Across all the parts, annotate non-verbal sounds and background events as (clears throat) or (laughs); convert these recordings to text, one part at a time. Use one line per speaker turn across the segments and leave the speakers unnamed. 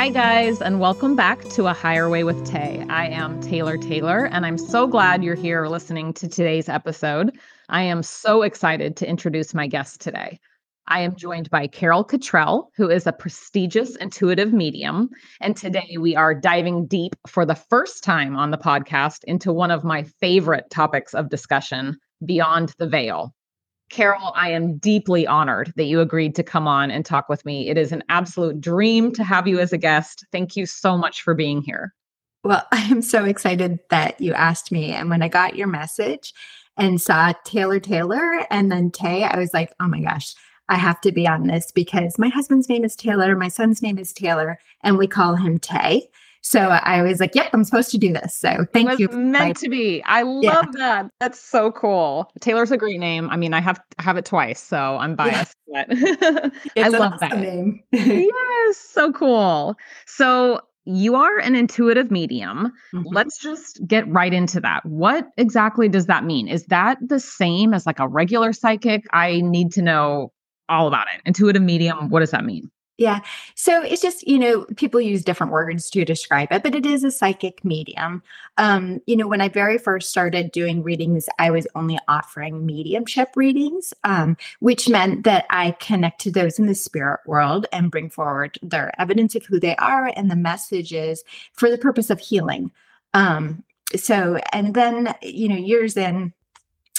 Hi, guys, and welcome back to A Higher Way with Tay. I am Taylor Taylor, and I'm so glad you're here listening to today's episode. I am so excited to introduce my guest today. I am joined by Carol Cottrell, who is a prestigious intuitive medium. And today we are diving deep for the first time on the podcast into one of my favorite topics of discussion beyond the veil. Carol, I am deeply honored that you agreed to come on and talk with me. It is an absolute dream to have you as a guest. Thank you so much for being here.
Well, (laughs) I am so excited that you asked me. And when I got your message and saw Taylor Taylor and then Tay, I was like, oh my gosh, I have to be on this because my husband's name is Taylor, my son's name is Taylor, and we call him Tay. So I was like, yep, I'm supposed to do this. So thank you.
Meant to be. I love yeah. that. That's so cool. Taylor's a great name. I mean, I have have it twice, so I'm biased, yeah. but (laughs) I love awesome that. Name. (laughs) yes, so cool. So you are an intuitive medium. Mm-hmm. Let's just get right into that. What exactly does that mean? Is that the same as like a regular psychic? I need to know all about it. Intuitive medium, what does that mean?
Yeah. So it's just, you know, people use different words to describe it, but it is a psychic medium. Um, you know, when I very first started doing readings, I was only offering mediumship readings, um, which meant that I connect to those in the spirit world and bring forward their evidence of who they are and the messages for the purpose of healing. Um, so, and then, you know, years in,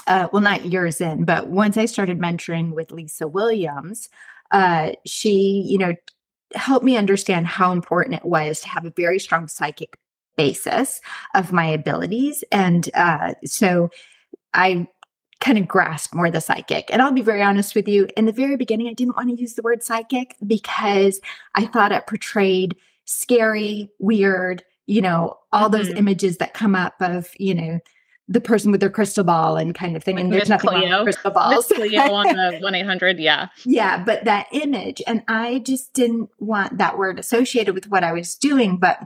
uh, well, not years in, but once I started mentoring with Lisa Williams, uh, she, you know, helped me understand how important it was to have a very strong psychic basis of my abilities. And uh, so I kind of grasped more the psychic. And I'll be very honest with you, in the very beginning, I didn't want to use the word psychic because I thought it portrayed scary, weird, you know, all those mm-hmm. images that come up of, you know, the person with their crystal ball and kind of thing. Like and there's nothing Cleo. wrong with crystal balls.
Miss Cleo (laughs) on the 1-800, yeah.
Yeah, but that image, and I just didn't want that word associated with what I was doing. But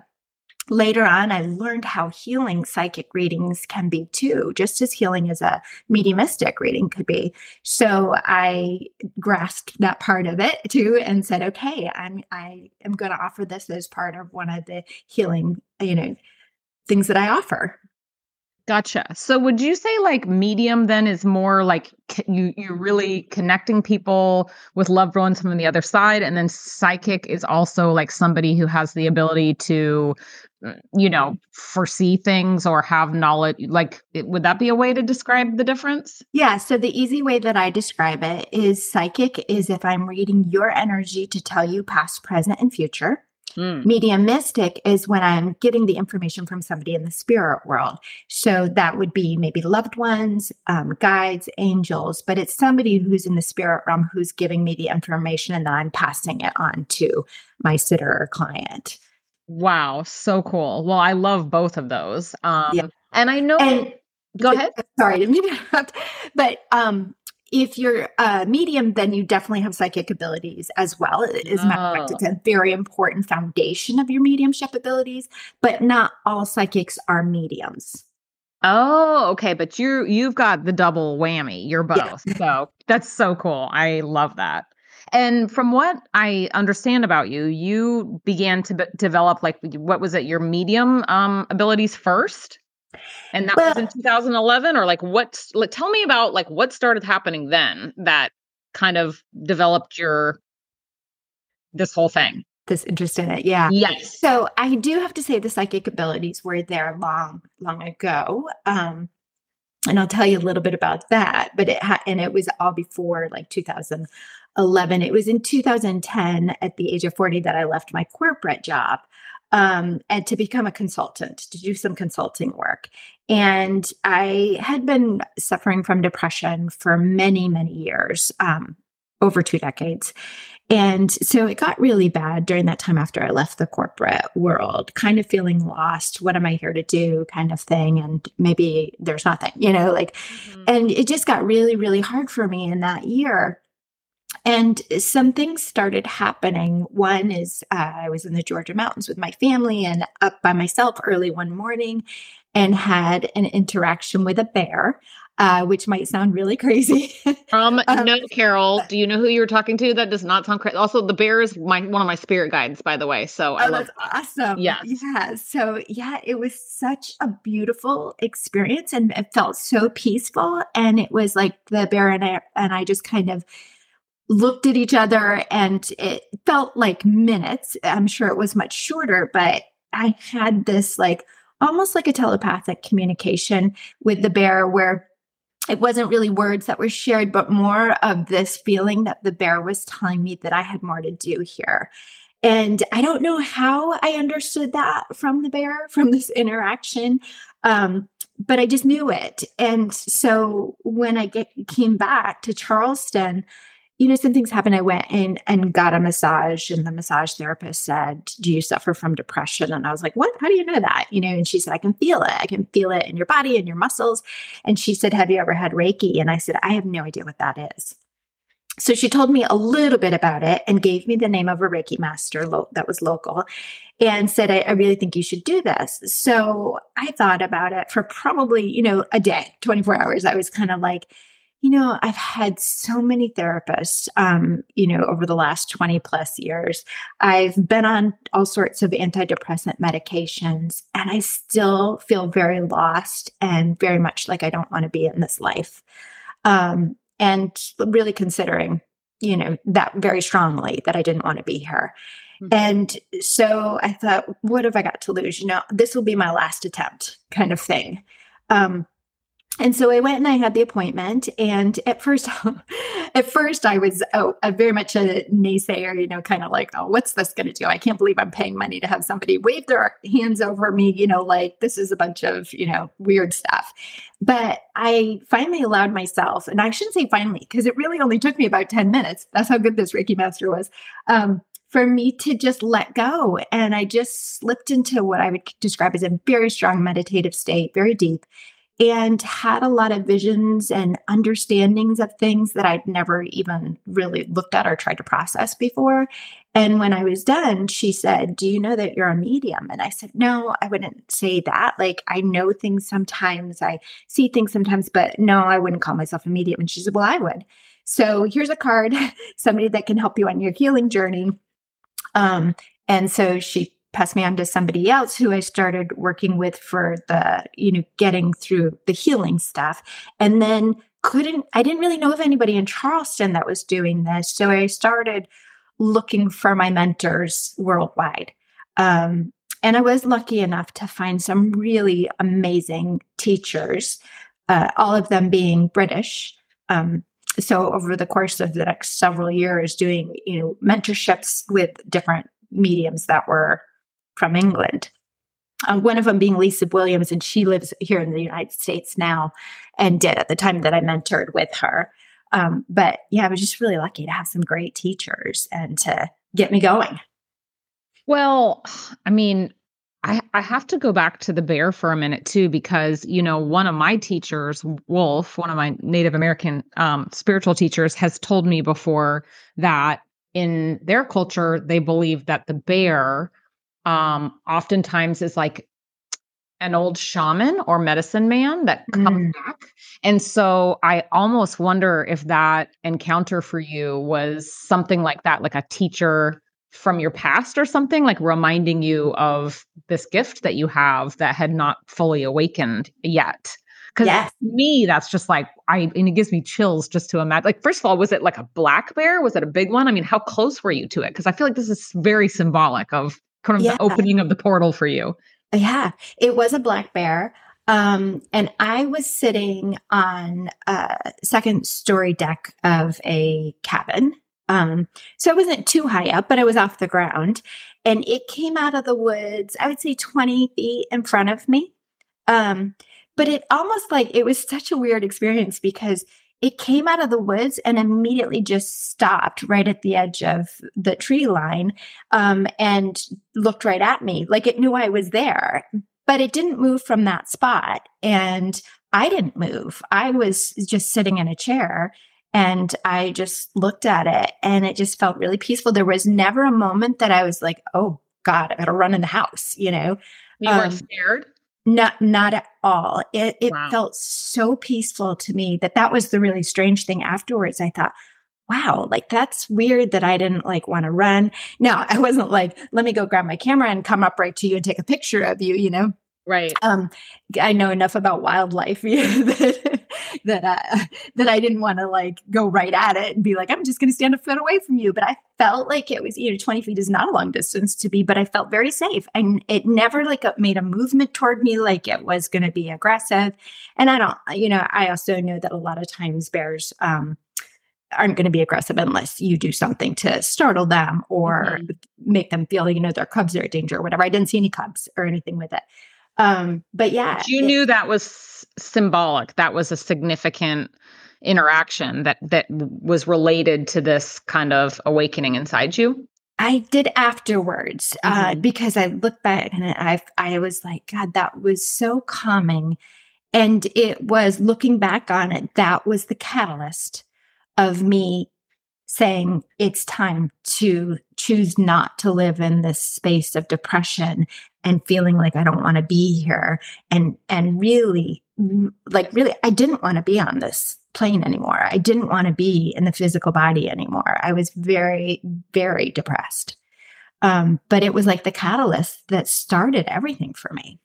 later on, I learned how healing psychic readings can be too, just as healing as a mediumistic reading could be. So I grasped that part of it too and said, okay, I'm I am going to offer this as part of one of the healing, you know, things that I offer.
Gotcha. So would you say like medium then is more like you you're really connecting people with loved ones from the other side and then psychic is also like somebody who has the ability to mm, you know foresee things or have knowledge like would that be a way to describe the difference?
Yeah, so the easy way that I describe it is psychic is if I'm reading your energy to tell you past, present and future. Mm. Mediumistic is when I'm getting the information from somebody in the spirit world. So that would be maybe loved ones, um, guides, angels, but it's somebody who's in the spirit realm who's giving me the information and then I'm passing it on to my sitter or client.
Wow, so cool. Well, I love both of those. Um, yeah. And I know. And, go ahead. (laughs)
Sorry to interrupt, but um, if you're a medium, then you definitely have psychic abilities as well. As a matter of fact, it's a very important foundation of your mediumship abilities, but not all psychics are mediums.
Oh, okay. But you you've got the double whammy. You're both. Yeah. So that's so cool. I love that. And from what I understand about you, you began to b- develop like what was it? Your medium um, abilities first. And that well, was in 2011 or like what like, tell me about like what started happening then that kind of developed your this whole thing.
This interest in it. Yeah.
Yes.
So I do have to say the psychic abilities were there long, long ago. Um, and I'll tell you a little bit about that. But it had, and it was all before like 2011. It was in 2010 at the age of 40 that I left my corporate job um, and to become a consultant, to do some consulting work. And I had been suffering from depression for many, many years, um, over two decades. And so it got really bad during that time after I left the corporate world, kind of feeling lost. What am I here to do? kind of thing. And maybe there's nothing, you know, like, mm-hmm. and it just got really, really hard for me in that year. And some things started happening. One is uh, I was in the Georgia mountains with my family and up by myself early one morning and had an interaction with a bear. uh, which might sound really (laughs) crazy.
um, um, no, Carol, do you know who you were talking to? That does not sound crazy. Also, the bear is my one of my spirit guides, by the way. So
oh,
I love
that's awesome.
Yeah,
yeah. So yeah, it was such a beautiful experience, and it felt so peaceful. And it was like the bear and I and I just kind of looked at each other, and it felt like minutes. I'm sure it was much shorter, but I had this like almost like a telepathic communication with the bear where it wasn't really words that were shared, but more of this feeling that the bear was telling me that I had more to do here. And I don't know how I understood that from the bear, (laughs) from this interaction, um, but I just knew it. And so when I get, came back to Charleston, you know, some things happened. I went in and got a massage, and the massage therapist said, Do you suffer from depression? And I was like, What? How do you know that? You know, and she said, I can feel it. I can feel it in your body and your muscles. And she said, Have you ever had Reiki? And I said, I have no idea what that is. So she told me a little bit about it and gave me the name of a Reiki master lo- that was local and said, I, I, really think you should do this. So I thought about it for probably, you know, a day, 24 hours. I was kind of like, you know, I've had so many therapists, um, you know, over the last 20 plus years. I've been on all sorts of antidepressant medications, and I still feel very lost and very much like I don't want to be in this life. Um, and really considering, you know, that very strongly that I didn't want to be here. Mm-hmm. And so I thought, what have I got to lose? You know, this will be my last attempt, kind of thing. Um, and so I went and I had the appointment. And at first, (laughs) at first I was oh, very much a naysayer, you know, kind of like, oh, what's this going to do? I can't believe I'm paying money to have somebody wave their hands over me, you know, like this is a bunch of, you know, weird stuff. But I finally allowed myself, and I shouldn't say finally, because it really only took me about 10 minutes. That's how good this Reiki master was. Um, for me to just let go. And I just slipped into what I would describe as a very strong meditative state, very deep and had a lot of visions and understandings of things that I'd never even really looked at or tried to process before. And when I was done, she said, Do you know that you're a medium? And I said, No, I wouldn't say that. Like, I know things sometimes, I see things sometimes, but no, I wouldn't call myself a medium. And she said, Well, I would. So here's a card, (laughs) somebody that can help you on your healing journey. Um, and so she passed me on to somebody else who I started working with for the, you know, getting through the healing stuff. And then couldn't, I didn't really know of anybody in Charleston that was doing this. So I started looking for my mentors worldwide. Um, and I was lucky enough to find some really amazing teachers, uh, all of them being British. Um, so over the course of the next several years, doing you know mentorships with different mediums that were from England. Uh, one of them being Lisa Williams, and she lives here in the United States now and did at the time that I mentored with her. Um, but yeah, I was just really lucky to have some great teachers and to get me going.
Well, I mean, I, I have to go back to the bear for a minute too, because, you know, one of my teachers, Wolf, one of my Native American um, spiritual teachers, has told me before that in their culture, they believe that the bear um, oftentimes is like an old shaman or medicine man that comes mm. back. And so I almost wonder if that encounter for you was something like that, like a teacher from your past or something, like reminding you of this gift that you have that had not fully awakened yet. Because yes. me, that's just like I and it gives me chills just to imagine. Like, first of all, was it like a black bear? Was it a big one? I mean, how close were you to it? Because I feel like this is very symbolic of kind of yeah. the opening of the portal for you.
Yeah, it was a black bear. Um, and I was sitting on a second story deck of a cabin. Um, so it wasn't too high up, but I was off the ground. And it came out of the woods, I would say 20 feet in front of me. Um, but it almost like it was such a weird experience because it came out of the woods and immediately just stopped right at the edge of the tree line um, and looked right at me like it knew I was there. But it didn't move from that spot. And I didn't move. I was just sitting in a chair and I just looked at it and it just felt really peaceful. There was never a moment that I was like, oh God, I gotta run in the house, you know?
You weren't um, scared?
Not, not at all. It, it wow. felt so peaceful to me that that was the really strange thing afterwards. I thought, wow, like that's weird that I didn't like want to run. No, I wasn't like, let me go grab my camera and come up right to you and take a picture of you, you know?
Right.
Um, I know enough about wildlife (laughs) that that I, (laughs) that I didn't want to like go right at it and be like, I'm just going to stand a foot away from you. But I felt like it was, you know, 20 feet is not a long distance to be, but I felt very safe, and it never like made a movement toward me like it was going to be aggressive. And I don't, you know, I also know that a lot of times bears um, aren't going to be aggressive unless you do something to startle them or mm-hmm. make them feel, you know, their cubs are in danger or whatever. I didn't see any cubs or anything with it. Um, but yeah,
but you it, knew that was symbolic. That was a significant interaction that that was related to this kind of awakening inside you.
I did afterwards uh, mm-hmm. uh, because I looked back and I I was like, God, that was so calming, and it was looking back on it. That was the catalyst of me saying it's time to choose not to live in this space of depression and feeling like I don't want to be here and and really like really I didn't want to be on this plane anymore. I didn't want to be in the physical body anymore. I was very very depressed. Um, but it was like the catalyst that started everything for me.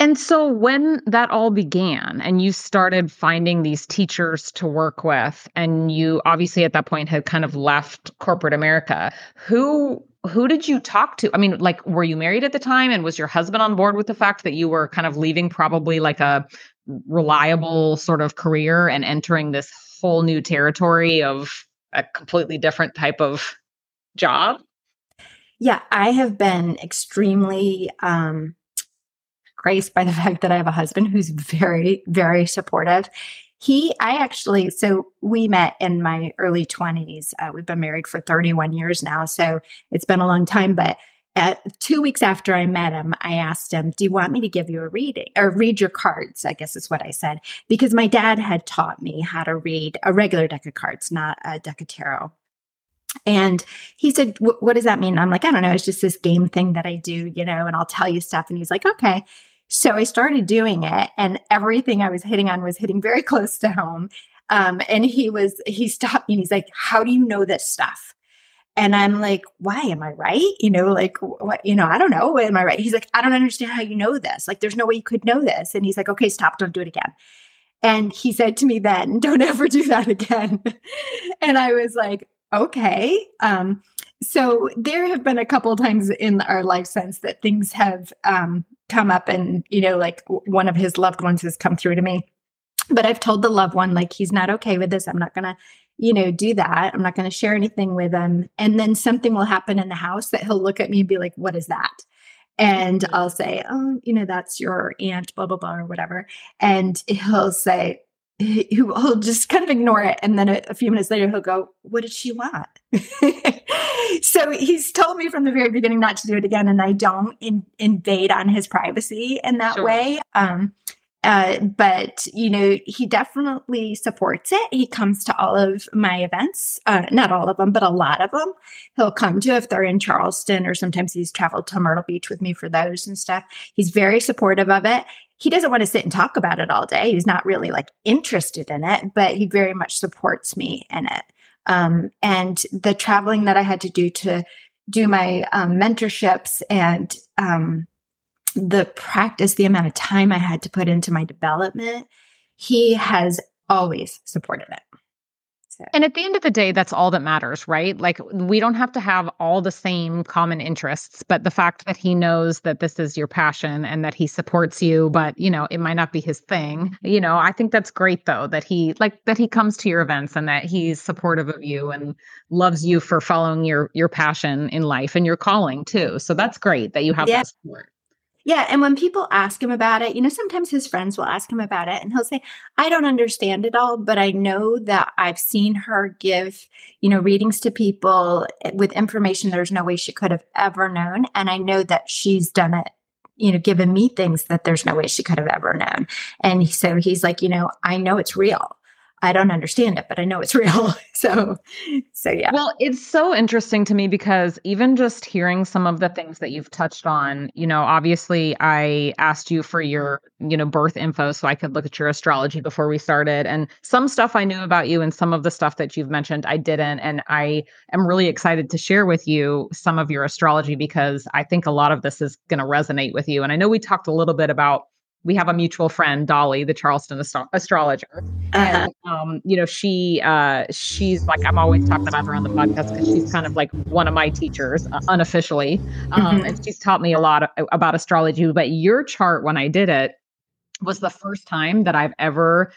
And so when that all began and you started finding these teachers to work with and you obviously at that point had kind of left corporate America, who who did you talk to? I mean, like were you married at the time and was your husband on board with the fact that you were kind of leaving probably like a reliable sort of career and entering this whole new territory of a completely different type of job?
Yeah, I have been extremely um graced by the (laughs) fact that I have a husband who's very, very supportive. He, I actually, so we met in my early 20s. Uh, we've been married for 31 years now. So it's been a long time. But at, two weeks after I met him, I asked him, Do you want me to give you a reading or read your cards? I guess is what I said. Because my dad had taught me how to read a regular deck of cards, not a deck of tarot. And he said, What does that mean? I'm like, I don't know. It's just this game thing that I do, you know, and I'll tell you stuff. And he's like, Okay. So I started doing it, and everything I was hitting on was hitting very (laughs) close to home. Um, and he was, he stopped me and he's like, How do you know this stuff? And I'm like, Why am I right? You know, like, what, you know, I don't know. Am I right? He's like, I don't understand how you know this. Like, there's no way you could know this. And he's like, Okay, stop. Don't do it again. And he said to me then, Don't (laughs) ever do that again. (laughs) and I was like, Okay. Um, so there have been a couple times in our life since that things have um, come up and you know like one of his loved ones has come through to me. But i've told the loved one like he's not okay with this. I'm not to you know do that. I'm not to share anything with him. And then something will happen in the house that he'll look at me and be like what is that? And i'll say oh you know that's your aunt blah blah blah or whatever. And he'll say (laughs) he'll just kind of ignore it and then a, a few minutes later he'll go what did she want (laughs) so he's told me from the very beginning not to do it again, and I don't in, invade on his privacy in that sure. way. Um, uh, but you know, he definitely supports it. He comes to all of my events, uh, not all of them, but a lot of them. He'll come to if they're in Charleston, or sometimes he's traveled to Myrtle Beach with me for those and stuff. He's very supportive of it. He doesn't want to sit and talk about it all day. He's not really like interested in it, but he very much supports me in it. Um, and the traveling that I had to do to do my um, mentorships and um, the practice, the amount of time I had to put into my development, he has always supported it.
And at the end of the day, that's all that matters, right? Like, we don't have to have all the same common interests, but the fact that he knows that this is your passion and that he supports you, but, you know, it might not be his thing. You know, I think that's great, though, that he, like, that he comes to your events and that he's supportive of you and loves you for following your your passion in life and your calling too. So that's great that you have yeah. that support.
Yeah. And when people ask him about it, you know, sometimes his friends will ask him about it and he'll say, I don't understand it all, but I know that I've seen her give, you know, readings to people eh, with information there's no way she could have ever known. And I know that she's done it, you know, given me things that there's no way she could have ever known. And so he's like, you know, I know it's real. I don't understand it, but I know it's (laughs) real. so, so yeah.
Well, it's so interesting to me because even just hearing some of the things that you've touched on, you know, obviously I asked you for your, you know, birth info so I could look at your astrology before we started. And some stuff I knew about you and some of the stuff that you've mentioned I didn't. And I am really excited to share with you some of your astrology because I think a lot of this is going to resonate with you. And I know we talked a little bit about we have a mutual friend, Dolly, the Charleston astro- astrologer. Uh-huh. And, um, you know, she, uh, she's like, I'm always talking about her on the podcast because she's kind of like one of my teachers uh, unofficially. Um, mm-hmm. And she's taught me a lot of, about astrology. But your chart, when I did it, was the first time that I've ever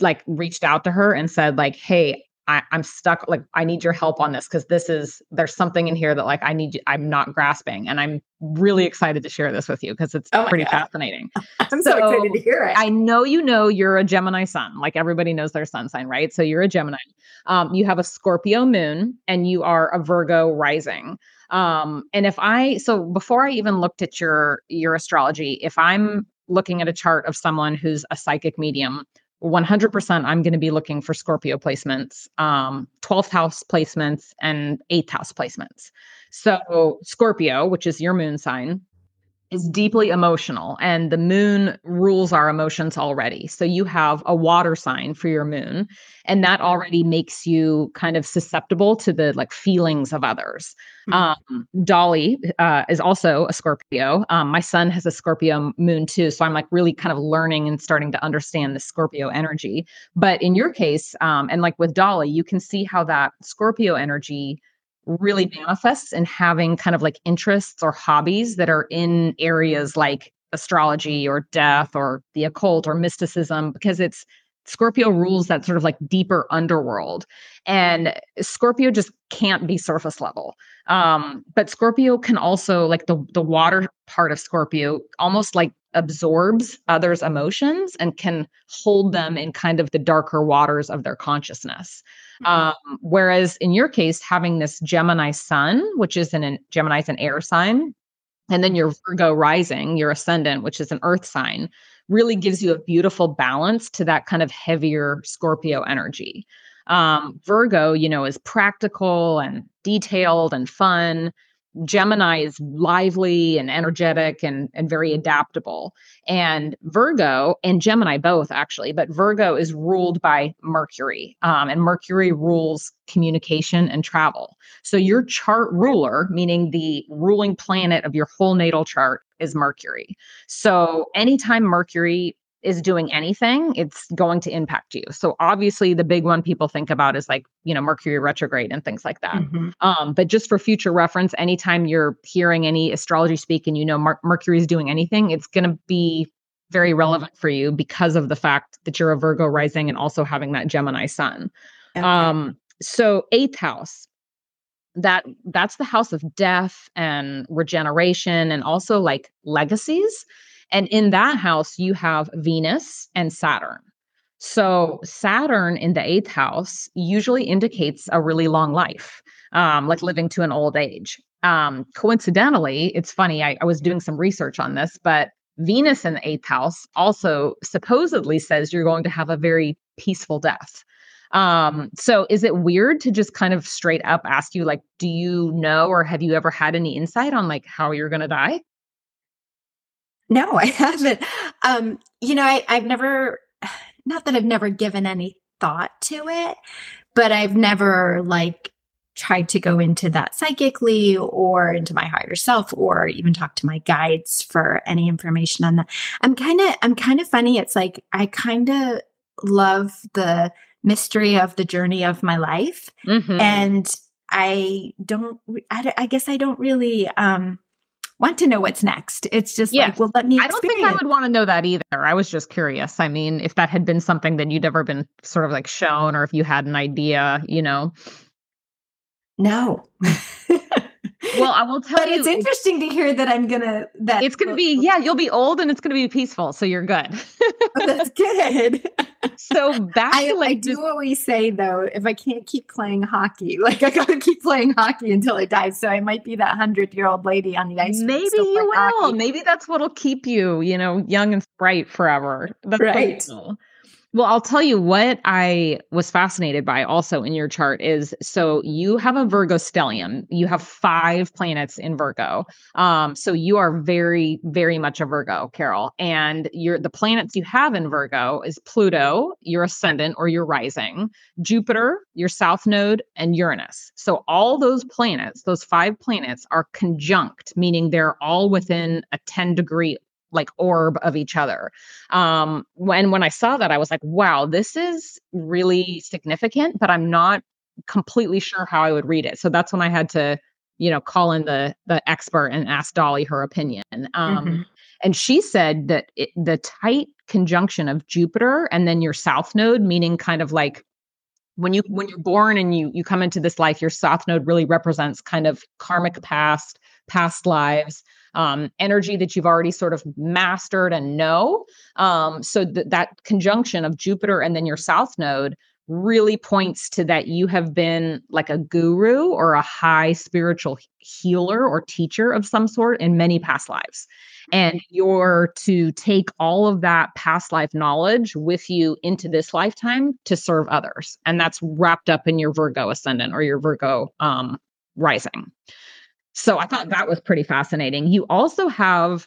like reached out to her and said, like, hey, I, am stuck. Like, I need your help on this because this is there's something in here that like I need. I'm not grasping, and I'm really excited to share this with you because it's oh pretty God. fascinating. (laughs)
I'm so, so, excited to hear it.
I know you know you're a Gemini sun. Like everybody knows their sun sign, right? So you're a Gemini. Um, you have a Scorpio moon, and you are a Virgo rising. Um, and if I so before I even looked at your your astrology, if I'm looking at a chart of someone who's a psychic medium 100% I'm going to be looking for Scorpio placements, um, 12th house placements, and 8th house placements. So, Scorpio, which is your moon sign, is deeply emotional and the moon rules our emotions already. So you have a water sign for your moon and that already makes you kind of susceptible to the like feelings of others. Mm-hmm. Um, Dolly uh, is also a Scorpio. Um, my son has a Scorpio moon too, so I'm like really kind of learning and starting to understand the Scorpio energy. But in your case, um, and like with Dolly, you can see how that Scorpio energy really manifests in having kind of like interests or hobbies that are in areas like astrology or death or the occult or mysticism because it's Scorpio rules that sort of like deeper underworld. And Scorpio just can't be surface level. Um, but Scorpio can also like the the water part of Scorpio almost like absorbs others' emotions and can hold them in kind of the darker waters of their consciousness. Mm-hmm. Um, whereas in your case, having this Gemini sun, which is an Gemini is an air sign, and then your Virgo rising, your ascendant, which is an earth sign, really gives you a beautiful balance to that kind of heavier Scorpio energy. Um, Virgo, you know, is practical and detailed and fun. Gemini is lively and energetic and, and very adaptable. And Virgo and Gemini both, actually, but Virgo is ruled by Mercury, um, and Mercury rules communication and travel. So your chart ruler, meaning the ruling planet of your whole natal chart, is Mercury. So anytime Mercury is doing anything, it's going to impact you. So obviously the big one people think about is like, you know, Mercury retrograde and things like that. Mm-hmm. Um, but just for future reference, anytime you're hearing any astrology speak and you know Mer- Mercury is doing anything, it's going to be very relevant for you because of the fact that you're a Virgo rising and also having that Gemini sun. Okay. Um, so eighth house, that that's the house of death and regeneration and also like legacies and in that house, you have Venus and Saturn. So, Saturn in the eighth house usually indicates a really long life, um, like living to an old age. Um, coincidentally, it's funny, I, I was doing some research on this, but Venus in the eighth house also supposedly says you're going to have a very peaceful death. Um, so is it weird to just kind of straight up ask you, like, do you know or have you ever had any insight on like how you're going to die?
No, I (laughs) haven't. Um, you know, I, I've never, (sighs) not that I've never given any thought to it, but I've never like tried to go into that psychically or into my higher self or even talk to my guides for any information on that. I'm kind of, I'm kind of funny. It's like, I kind of love the mystery of the journey of my life. Mm-hmm. And I don't, I, I guess I don't really, um, want to know what's next. It's just like, well, let me.
I don't think I would want to know that either. I was just curious. I mean, if that had been something that you'd ever been sort of like shown, or if you had an idea, you know.
No. (laughs)
well, I will tell
but
you.
It's interesting to hear that I'm gonna that
it's gonna be yeah, you'll be old and it's gonna be peaceful, so you're good.
oh, that's good. (laughs)
so back
I,
like
I do this, always say though, if I can't keep playing hockey, (laughs) like I gotta keep playing hockey until I die. So I might be that hundred year old lady on the ice.
Maybe you will. Hockey. Maybe that's what'll keep you, you know, young and bright forever. That's
right. Cool.
Well, I'll tell you what I was fascinated by also in your chart is so you have a Virgo stellium. You have five planets in Virgo. Um, so you are very, very much a Virgo, Carol. And your the planets you have in Virgo is Pluto, your ascendant or your rising, Jupiter, your south node, and Uranus. So all those planets, those five planets, are conjunct, meaning they're all within a 10 degree like orb of each other. Um, when when I saw that, I was like, wow, this is really significant, but I'm not completely sure how I would read it. So that's when I had to, you know, call in the the expert and ask Dolly her opinion. Um, mm-hmm. And she said that it, the tight conjunction of Jupiter and then your south node, meaning kind of like when you when you're born and you you come into this life, your south node really represents kind of karmic past, past lives um, energy that you've already sort of mastered and know. Um, so th- that conjunction of Jupiter and then your south node really points to that you have been like a guru or a high spiritual healer or teacher of some sort in many past lives. And you're to take all of that past life knowledge with you into this lifetime to serve others. And that's wrapped up in your Virgo ascendant or your Virgo um, rising. So I thought that was pretty fascinating. You also have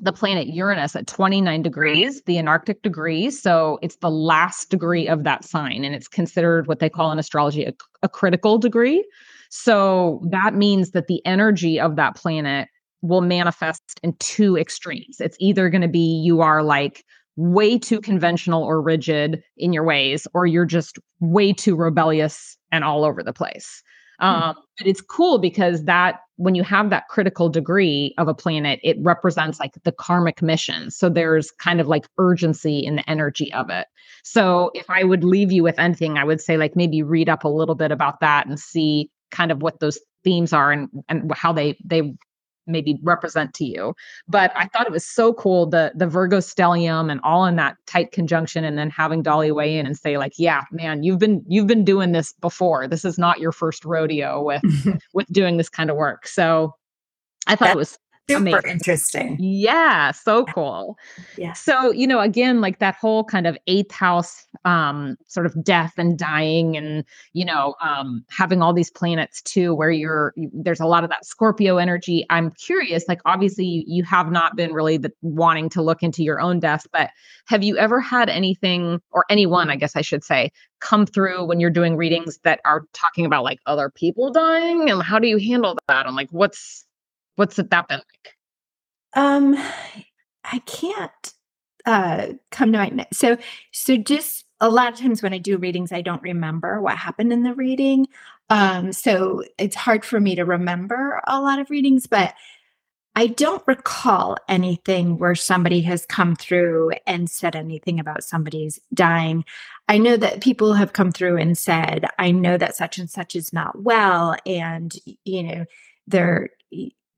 the planet Uranus at 29 degrees, the anaretic degree. So it's the last degree of that sign, and it's considered what they call in astrology a, a critical degree. So that means that the energy of that planet will manifest in two extremes. It's either going to be you are like way too conventional or rigid in your ways, or you're just way too rebellious and all over the place. Hmm. Um, but it's cool because that when you have that critical degree of a planet, it represents like the karmic mission. So there's kind of like urgency in the energy of it. So if I would leave you with anything, I would say like maybe read up a little bit about that and see kind of what those themes are and and how they they maybe represent to you. But I thought it was so cool the the Virgo stellium and all in that tight conjunction and then having Dolly weigh in and say like, yeah, man, you've been you've been doing this before. This is not your first rodeo with (laughs) with doing this kind of work. So I thought That's it was
super amazing. interesting.
Yeah, so cool. Yeah. So, you know, again, like that whole kind of eighth house um sort of death and dying and, you know, um having all these planets too where you're there's a lot of that Scorpio energy. I'm curious, like obviously you, you have not been really the, wanting to look into your own death, but have you ever had anything or anyone, I guess I should say, come through when you're doing readings that are talking about like other people dying and how do you handle that? And like what's What's that been like?
Um, I can't uh come to my so so just a lot of times when I do readings, I don't remember what happened in the reading. Um, so it's hard for me to remember a lot of readings, but I don't recall anything where somebody has come through and said anything about somebody's dying. I know that people have come through and said, I know that such and such is not well. And, you know, they're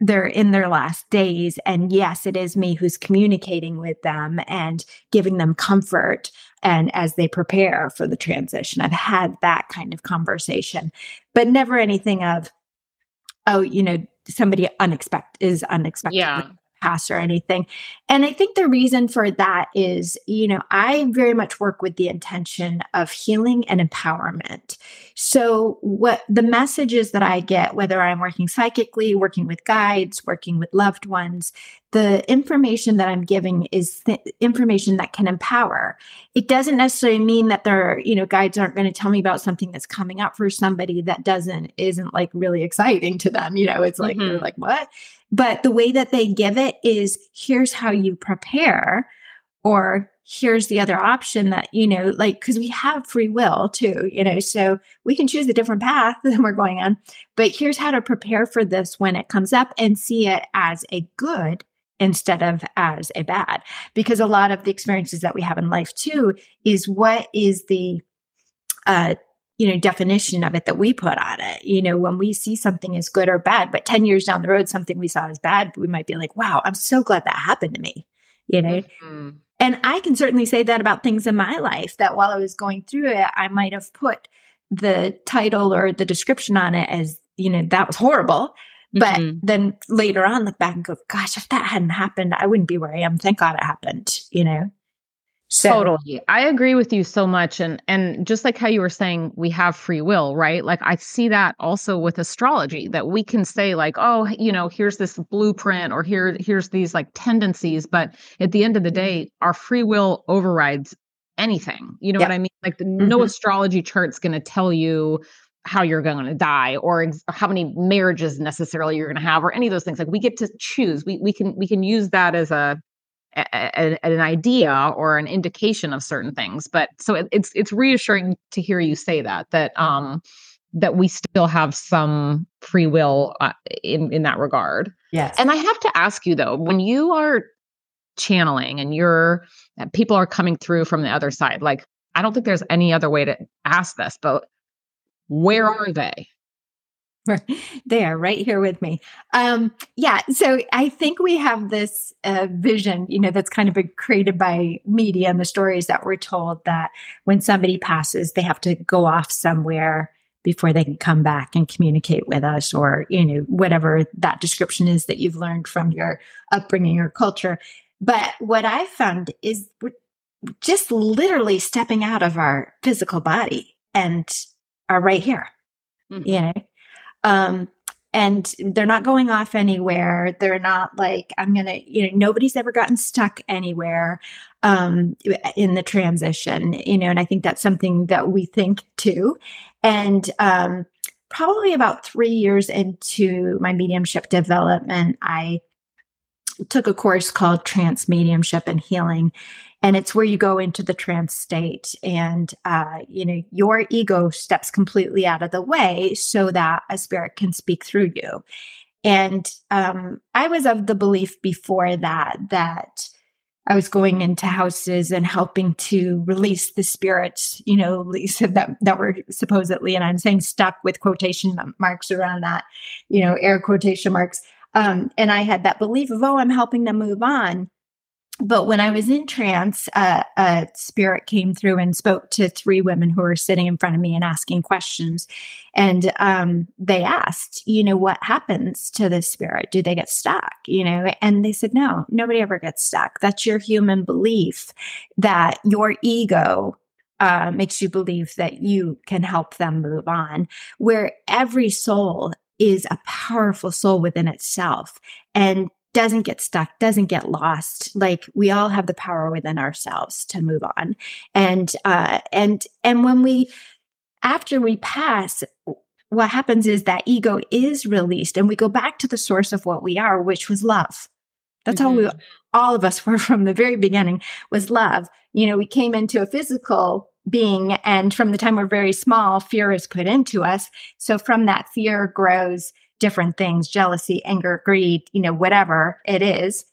they're in their last days and yes it is me who's communicating with them and giving them comfort and as they prepare for the transition. I've had that kind of conversation but never anything of oh you know somebody unexpected is unexpected.
Yeah
past or anything. And I think the reason for that is, you know, I very much work with the intention of healing and empowerment. So, what the messages that I get, whether I'm working psychically, working with guides, working with loved ones, the information that I'm giving is th- information that can empower. It doesn't necessarily mean that their, you know, guides aren't going to tell me about something that's coming up for somebody that doesn't isn't like really exciting to them. You know, it's like mm-hmm. they're like, what? But the way that they give it is here's how you prepare, or here's the other option that, you know, like, because we have free will too, you know, so we can choose a different path (laughs) than we're going on. But here's how to prepare for this when it comes up and see it as a good instead of as a bad. Because a lot of the experiences that we have in life too is what is the uh, you know definition of it that we put on it. You know when we see something as good or bad but 10 years down the road something we saw as bad we might be like wow i'm so glad that happened to me you know? Mm-hmm. and i can certainly say that about things in my life that while i was going through it i might have put the title or the description on it as you know that was horrible. But mm-hmm. then later on look back and go gosh if that hadn't happened i wouldn't be where i am. Thank god it happened you know So,
totally. I agree with you so much. And and just like how you were saying, we have free will, right? Like I see that also with astrology, that we can say, like, oh, you know, here's this blueprint or here, here's these like tendencies. But at the end of the day, our free will overrides anything. You know
Yeah.
what I mean? Like the, no
Mhm.
astrology chart's gonna tell you how you're going to die or ex- how many marriages necessarily you're going to have or any of those things like we get to choose we we can we can use that as a, a, a- an idea or an indication of certain things but so it, it's it's reassuring to hear you say that that um that we still have some free will uh, in in that regard
yes.
and I have to ask you though, when you are channeling and you're people are coming through from the other side, like I don't think there's any other way to ask this, but where are they? (laughs)
they are right here with me. Um, yeah, so I think we have this uh, vision, you know, that's kind of been created by media and the stories that we're told that when somebody passes, they have to go off somewhere before they can come back and communicate with us, or you know, whatever that description is that you've learned from your upbringing or culture. But what I found is we're just literally stepping out of our physical body and are right here you know um and they're not going off anywhere. They're not like i'm gonna you know nobody's ever gotten stuck anywhere um in the transition you know and i think that's something that we think too. And um probably about three years into my mediumship development i took a course called trance mediumship and healing and it's where you go into the trance state and uh, you know your ego steps completely out of the way so that a spirit can speak through you. And um, i was of the belief before that that i was going into houses and helping to release the spirits you know (laughs) Lisa, that, that were supposedly and i'm saying stuck with quotation marks around that you know air quotation marks um, and i had that belief of oh i'm helping them move on but when I was in trance, uh, a spirit came through and spoke to three women who were sitting in front of me and asking questions. And um, they asked, you know, what happens to the spirit? Do they get stuck? You know, and they said, no, nobody ever gets stuck. That's your human belief that your ego uh, makes you believe that you can help them move on, where every soul is a powerful soul within itself. And doesn't get stuck, doesn't get lost. Like we all have the power within ourselves to move on. And uh and and when we after we pass what happens is that ego is released and we go back to the source of what we are, which was love. That's mm-hmm. how we all of us (laughs) were from the very beginning was love. You know, we came into a physical being and from the time we're very small, fear is put into us. So from that fear grows different things jealousy anger greed you know whatever it is.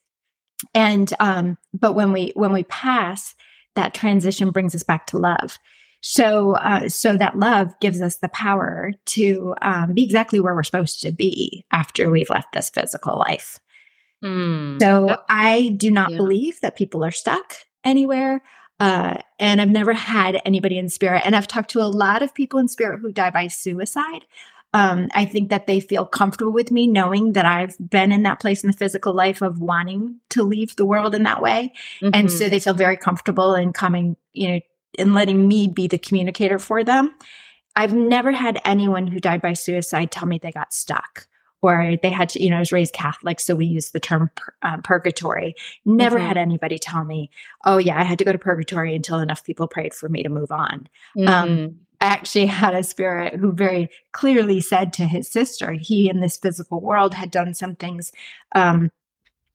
And um but when we when we pass that transition brings us back to love. So uh so that love gives us the power to um, be exactly where we're supposed to be after we've left this physical life.
Mm,
so i do not
yeah.
believe that people are stuck anywhere uh, and I've never had anybody in spirit. And I've talked to a lot of people in spirit who die by suicide. Um, I think that they feel comfortable with me knowing that I've been in that place in the physical life of wanting to leave the world in that way. Mm-hmm. And so they feel very comfortable in coming, you know, and letting me be the communicator for them. I've never had anyone who died by suicide tell me they got stuck or they had to, you know, I was raised Catholic, so we use the term um, purgatory. Never mm-hmm. had anybody tell me, oh, yeah, I had to go to purgatory until enough people prayed for me to move on. Mm-hmm. Um, I actually had a spirit who very clearly said to his sister, he in this physical world had done some things. Um,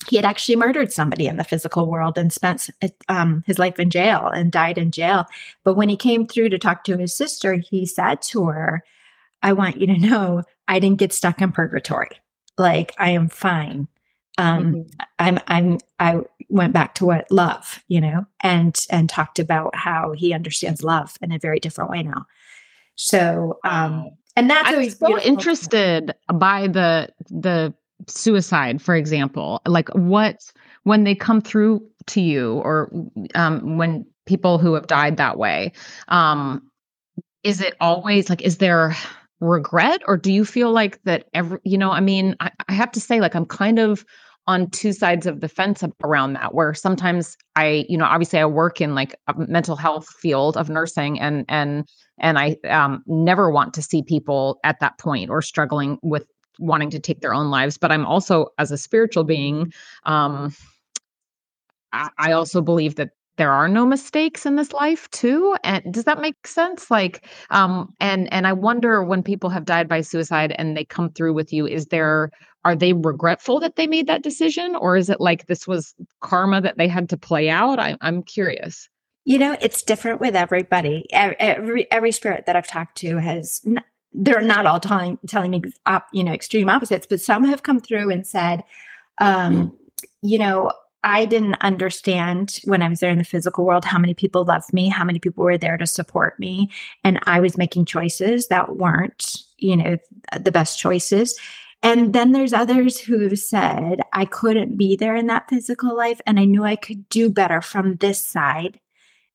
he had actually murdered somebody in the physical world and spent um, his life in jail and died in jail. But when he came through to talk to his sister, he said to her, I want you to know I didn't get stuck in purgatory. Like I am fine. Um, mm-hmm. I'm I'm I went back to what love, you know, and and talked about how he understands love in a very different way now. So um and that's
I'm
always
so interested by the the suicide, for example. Like what when they come through to you or um when people who have died that way, um, is it always like is there regret or do you feel like that every you know i mean I, I, have to say like i'm kind of on two sides of the fence around that where sometimes i you know obviously i work in like a mental health field of nursing and and and i um, never want to see people at that point or struggling with wanting to take their own lives but i'm also as a spiritual being um I, I also believe that there are no mistakes in this life too and does that make sense? Like um and and i wonder when people have died by suicide and they come through with you is there are they regretful that they made that decision or is it like this was karma that they had to play out? I, i'm curious.
You know it's different with everybody. Every every spirit that i've talked to has they're not all telling telling me you know extreme opposites but some have come through and said um you know I didn't understand when I was there in the physical world how many people loved me, how many people were there to support me. And I was making choices that weren't, you know, the best choices. And then there's others who said I couldn't be there in that physical life and I knew I could do better from this side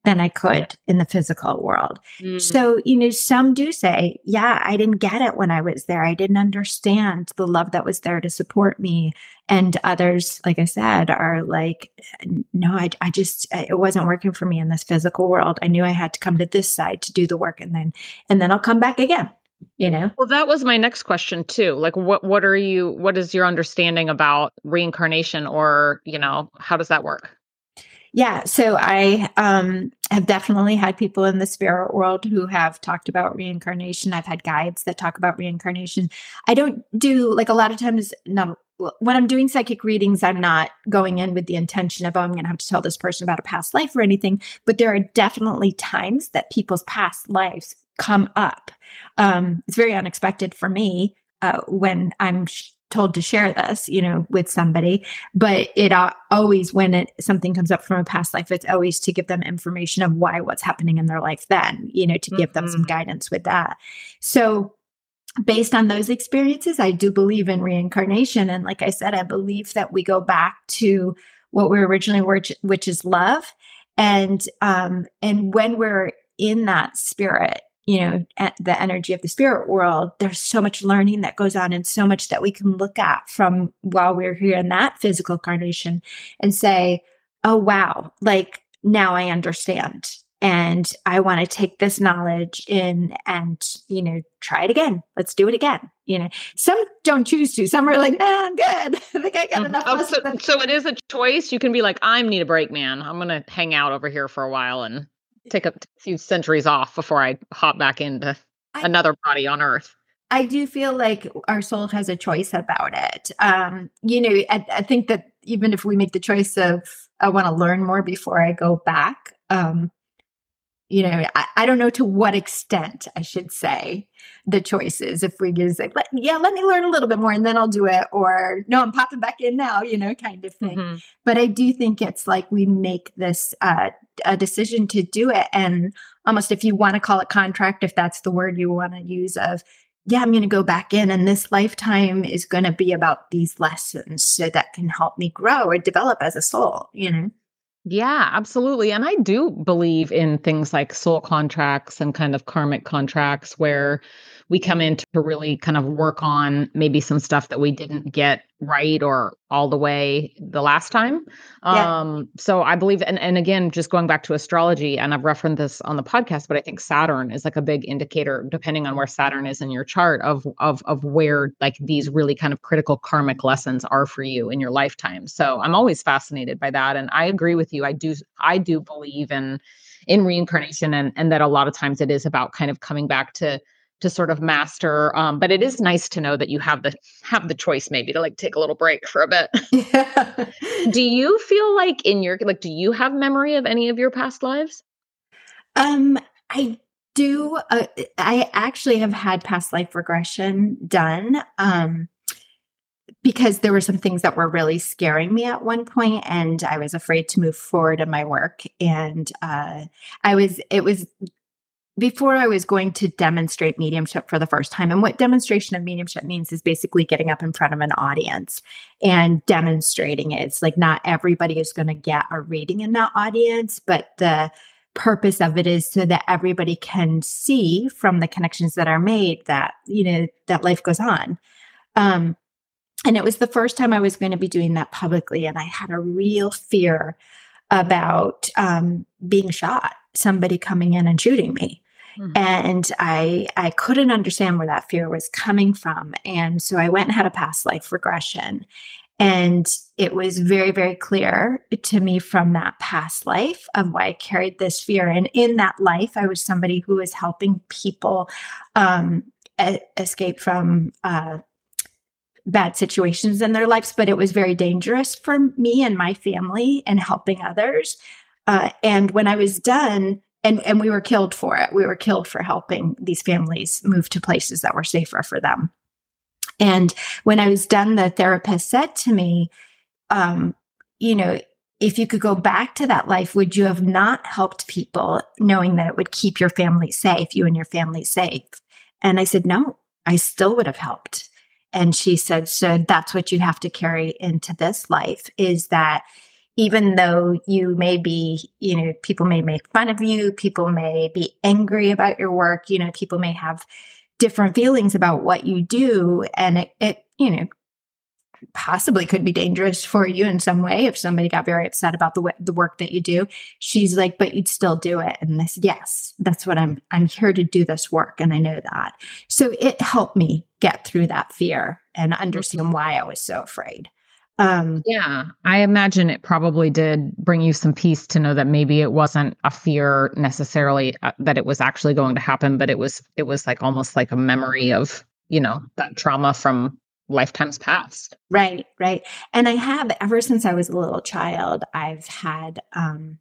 than I could in the physical world. Mm. So, you know, some do say, yeah, I didn't get it when I was there. I didn't understand the love that was there to support me. And others, like I said, are like, no, I, I just, it wasn't working for me in this physical world. I knew I had to come to this side to do the work and then, and then I'll come back again. You know?
Well, that was my next question too. Like what what are you what is your understanding about reincarnation or, you know, how does that work?
Yeah, so I um, have definitely had people in the spirit world who have talked about reincarnation. I've had guides that talk about reincarnation. I don't do like a lot of times. No, when I'm doing psychic readings, I'm not going in with the intention of oh, I'm going to have to tell this person about a past life or anything. But there are definitely times that people's past lives come up. Um, it's very unexpected for me uh, when I'm told to share this, you know, with somebody. But it uh, always, when it something comes up from a past life, it's always to give them information of why what's happening in their life then, you know, to mm-hmm. give them some mm-hmm. guidance with that. So based on those experiences, I do believe in reincarnation. And like I said, I believe that we go back to what we originally were, which is love. And um, and when we're in that spirit, you know at the energy of the spirit world there's so much learning that goes on and so much that we can look at from while we're here in that physical carnation and say oh wow like now i understand and i want to take this knowledge in and you know try it again. Let's do it again you know? Some don't choose to. Some are like nah, i'm good. (laughs) I think i got mm-hmm. enough
oh, so, so it is a choice? You can be like i need a break man i'm gonna hang out over here for a while and take a few centuries off before I hop back into I, another body on Earth.
I do feel like our soul has a choice about it. Um, you know, I, I, think that even if we make the choice of I want to learn more before I go back, um, you know, I, I, don't know to what extent I should say the choices. If we just like, yeah, let me learn a little bit more and then I'll do it, or no, I'm popping back in now, you know, kind of thing. Mm-hmm. But I do think it's like we make this uh, a decision to do it, and almost if you want to call it contract, if that's the word you want to use, of yeah, I'm going to go back in, and this lifetime is going to be about these lessons so that can help me grow or develop as a soul, you know.
Yeah, absolutely. And I do believe in things like soul contracts and kind of karmic contracts where we come in to really kind of work on maybe some stuff that we didn't get right or all the way the last time. Yeah. Um, so I believe, and, and again, just going back to astrology, and I've referenced this on the podcast, but I think Saturn is like a big indicator, depending on where Saturn is in your chart, of of of where like these really kind of critical karmic lessons are for you in your lifetime. So I'm always fascinated by that, and I agree with you. I do I do believe in in reincarnation, and and that a lot of times it is about kind of coming back to to sort of master um, but it is nice to know that you have the have the choice maybe to like take a little break for a bit (laughs) yeah. do you feel like in your like do you have memory of any of your past lives
um i do uh, i actually have had past life regression done um because there were some things that were really scaring me at one point and i was afraid to move forward in my work and uh, i was it was before I was going to demonstrate mediumship for the first time. And what demonstration of mediumship means is basically getting up in front of an audience and demonstrating it. It's like not everybody is going to get a reading in that audience, but the purpose of it is so that everybody can see from the connections that are made that, you know, that life goes on. Um, and it was the first time I was going to be doing that publicly. And I had a real fear about um, being shot, somebody coming in and shooting me. Mm-hmm. And I I couldn't understand where that fear was coming from. And so I went and had a past life regression. And it was very, very clear to me from that past life of why I carried this fear. And in that life, I was somebody who was helping people um, escape from uh, bad situations in their lives, but it was very dangerous for me and my family and helping others. Uh, and when I was done, and and we were killed for it. We were killed for helping these families move to places that were safer for them. And when I was done, the therapist said to me, um, you know, if you could go back to that life, would you have not helped people knowing that it would keep your family safe, you and your family safe? And I said, no, I still would have helped. And she said, so that's what you have to carry into this life is that even though you may be, you know, people may make fun of you, people may be angry about your work, you know, people may have different feelings about what you do. And it, it you know, possibly could be dangerous for you in some way if somebody got very upset about the the work that you do. She's like, but you'd still do it. And said, yes, that's what I'm. I'm here to do this work, and I know that. So it helped me get through that fear and understand why I was so afraid.
Um, yeah, I imagine it probably did bring you some peace to know that maybe it wasn't a fear necessarily uh, that it was actually going to happen, but it was it was like almost like a memory of you know that trauma from lifetimes past.
Right, right. And I have ever since I was a little child, I've had um,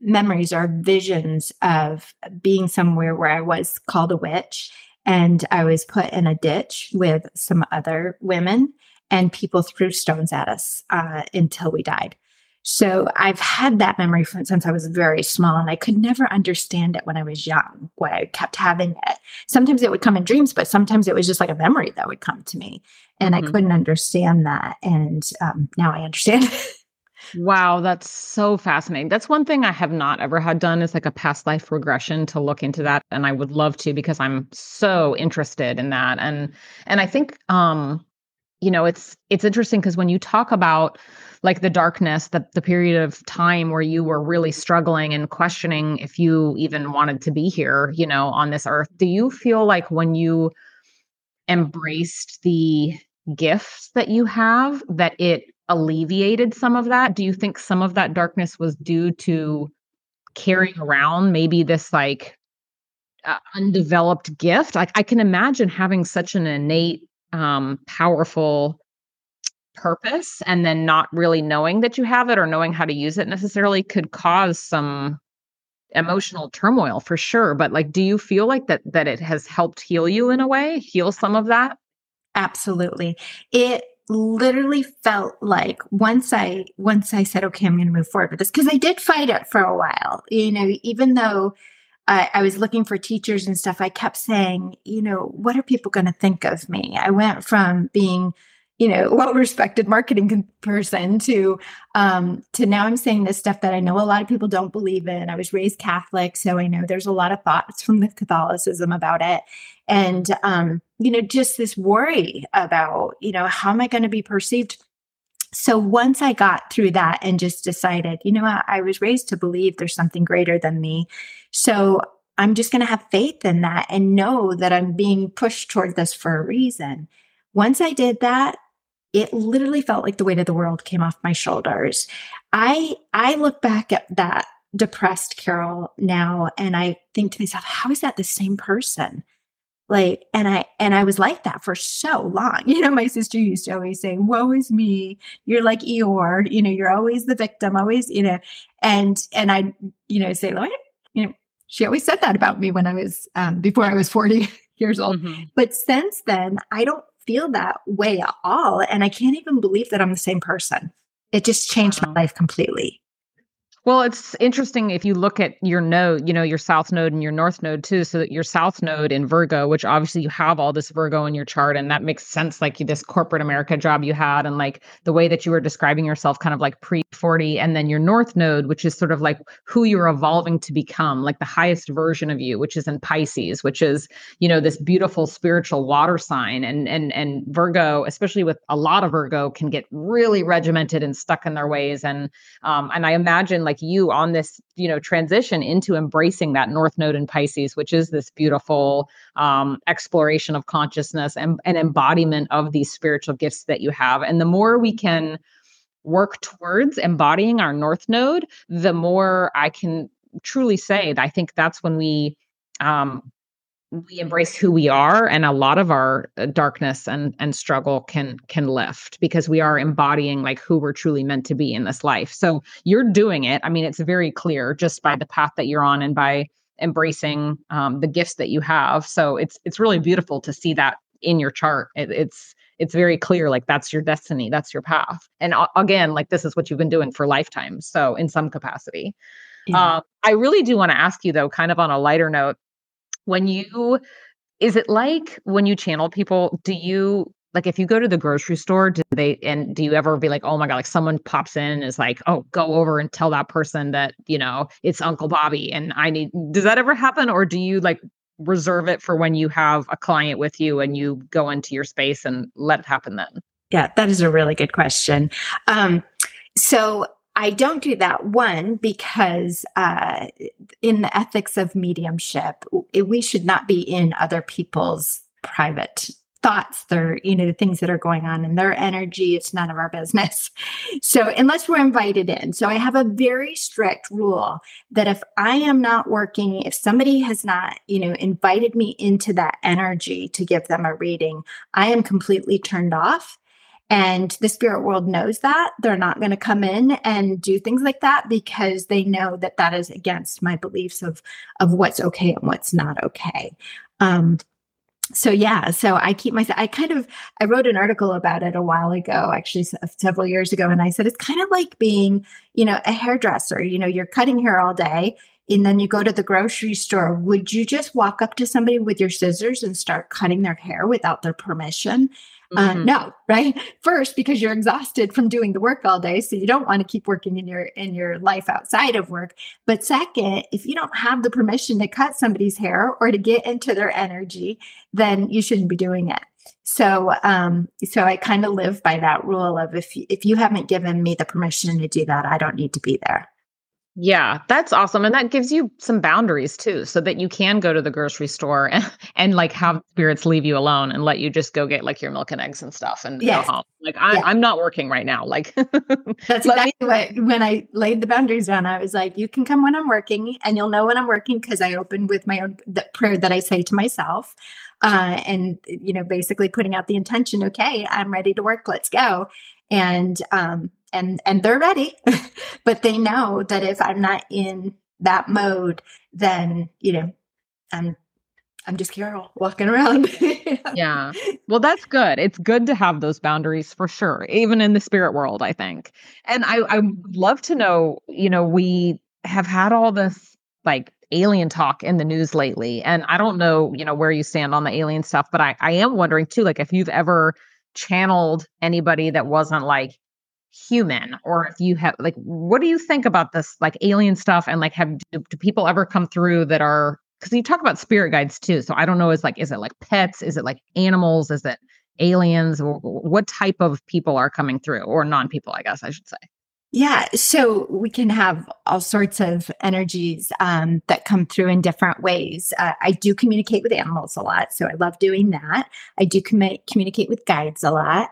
memories or visions of being somewhere where I was called a witch and I was put in a ditch with some other women and people threw stones at us uh, until we died. So I've had that memory since I was very small, and I could never understand it when I was young. Why I kept having it. Sometimes it would come in dreams, but sometimes it was just like a memory that would come to me, and mm-hmm. I couldn't understand that. And um, now I understand. (laughs)
wow, that's so fascinating. That's one thing I have not ever had done is like a past life regression to look into that, and I would love to because I'm so interested in that. And and I think um you know it's it's interesting because when you talk about like the darkness the, the period of time where you were really struggling and questioning if you even wanted to be here you know on this earth do you feel like when you embraced the gifts that you have that it alleviated some of that? Do you think some of that darkness was due to carrying around maybe this like uh, undeveloped gift? Like i can imagine having such an innate um, powerful purpose and then not really knowing that you have it or knowing how to use it necessarily could cause some emotional turmoil for sure but like do you feel like that that it has helped heal you in a way heal some of that?
Absolutely. It literally felt like once i once i said okay i'm going to move forward with this because i did fight it for a while you know even though I, I was looking for teachers and stuff, I kept saying, you know, what are people going to think of me? I went from being, you know, well-respected marketing person to um, to now I'm saying this stuff that I know a lot of people don't believe in. I was raised Catholic, so I know there's a lot of thoughts from the Catholicism about it, and um, you know, just this worry about, you know, how am I going to be perceived so once I got through that and just decided, you know what, I was raised to believe there's something greater than me. So I'm just going to have faith in that and know that I'm being pushed toward this for a reason. Once I did that, it literally felt like the weight of the world came off my shoulders. I I look back at that depressed Carol now and I think to myself, how is that the same person? like and i and i was like that for so long (laughs) you know my sister used to always say woe is me you're like eeyore you know you're always the victim always you know and and i you know say like you know she always said that about me when i was um, before i was 40 (laughs) years old mm-hmm. but since then i don't feel that way at all and i can't even believe that i'm the same person it just changed wow. my life completely
Well, it's interesting if you look at your node, you know, your south node and your north node too. So that your south node in Virgo, which obviously you have all this Virgo in your chart, and that makes sense, like this corporate America job you had, and like the way that you were describing yourself, kind of like pre 40. And then your north node, which is sort of like who you're evolving to become, like the highest version of you, which is in Pisces, which is, you know, this beautiful spiritual water sign. And and and Virgo, especially with a lot of Virgo, can get really regimented and stuck in their ways. And um, and I imagine like like you on this you know transition into embracing that north node in pisces which is this beautiful um, exploration of consciousness and an embodiment of these spiritual gifts that you have. And the more we can work towards embodying our north node the more i can truly say that i think that's when we um, we embrace who we are and a lot of our uh, darkness and and struggle can can lift because we are embodying like who we're truly meant to be in this life. So you're doing it. I mean it's very clear just by the path that you're on and by embracing um, the gifts that you have. So it's it's really beautiful to see that in your chart. It, it's it's very clear like that's your destiny that's your path. And uh, again like this is what you've been doing for lifetimes so in some capacity. Yeah. um, i really do want to ask you though kind of on a lighter note when you is it like when you channel people do you like if you go to the grocery store do they and do you ever be like oh my god like someone pops in and is like oh go over and tell that person that you know it's uncle bobby and i need does that ever happen or do you like reserve it for when you have a client with you and you go into your space and let it happen then?
Yeah that is a really good question. Um so I don't do that one because uh, in the ethics of mediumship, we should not be in other people's private thoughts. They're you know the things that are going on in their energy. It's none of our business. (laughs) So unless we're invited in. So i have a very strict rule that if i am not working if somebody has not you know invited me into that energy to give them a reading i am completely turned off and the spirit world knows that. They're not going to come in and do things like that because they know that that is against my beliefs of, of what's okay and what's not okay. Um, so yeah so i keep myself i kind of i wrote an article about it a while ago actually several years ago and i said it's kind of like being you know a hairdresser you know you're cutting hair all day and then you go to the grocery store would you just walk up to somebody with your scissors and start cutting their hair without their permission uh, mm-hmm. No, right? First, because you're exhausted from doing the work all day, so you don't want to keep working in your in your life outside of work. But second, if you don't have the permission to cut somebody's hair or to get into their energy, then you shouldn't be doing it. So, um, so I kind of live by that rule of if if you haven't given me the permission to do that, I don't need to be there.
Yeah, that's awesome. And that gives you some boundaries too, so that you can go to the grocery store and, and like have spirits leave you alone and let you just go get like your milk and eggs and stuff and yes. go home. Like I, yeah. I'm not working right now. Like (laughs)
that's exactly me- what when I laid the boundaries down, I was like, you can come when I'm working and you'll know when I'm working because I open with my own the prayer that I say to myself. Uh, and you know, basically putting out the intention, okay, I'm ready to work, let's go. And um, and and they're ready. (laughs) But they know that if i'm not in that mode then you know i'm i'm just carol walking around. (laughs)
Yeah. Well that's good. It's good to have those boundaries for sure even in the spirit world i think. And i i would love to know you know we have had all this like alien talk in the news lately and i don't know you know where you stand on the alien stuff but i i am wondering too like if you've ever channeled anybody that wasn't like human or if you have like what do you think about this like alien stuff and like have do, do people ever come through that are because you talk about spirit guides too so i don't know is like is it like pets is it like animals is it aliens what type of people are coming through or non-people i guess i should say
yeah, so we can have all sorts of energies um, that come through in different ways. Uh, I do communicate with animals a lot, so I love doing that. I do com- communicate with guides a lot.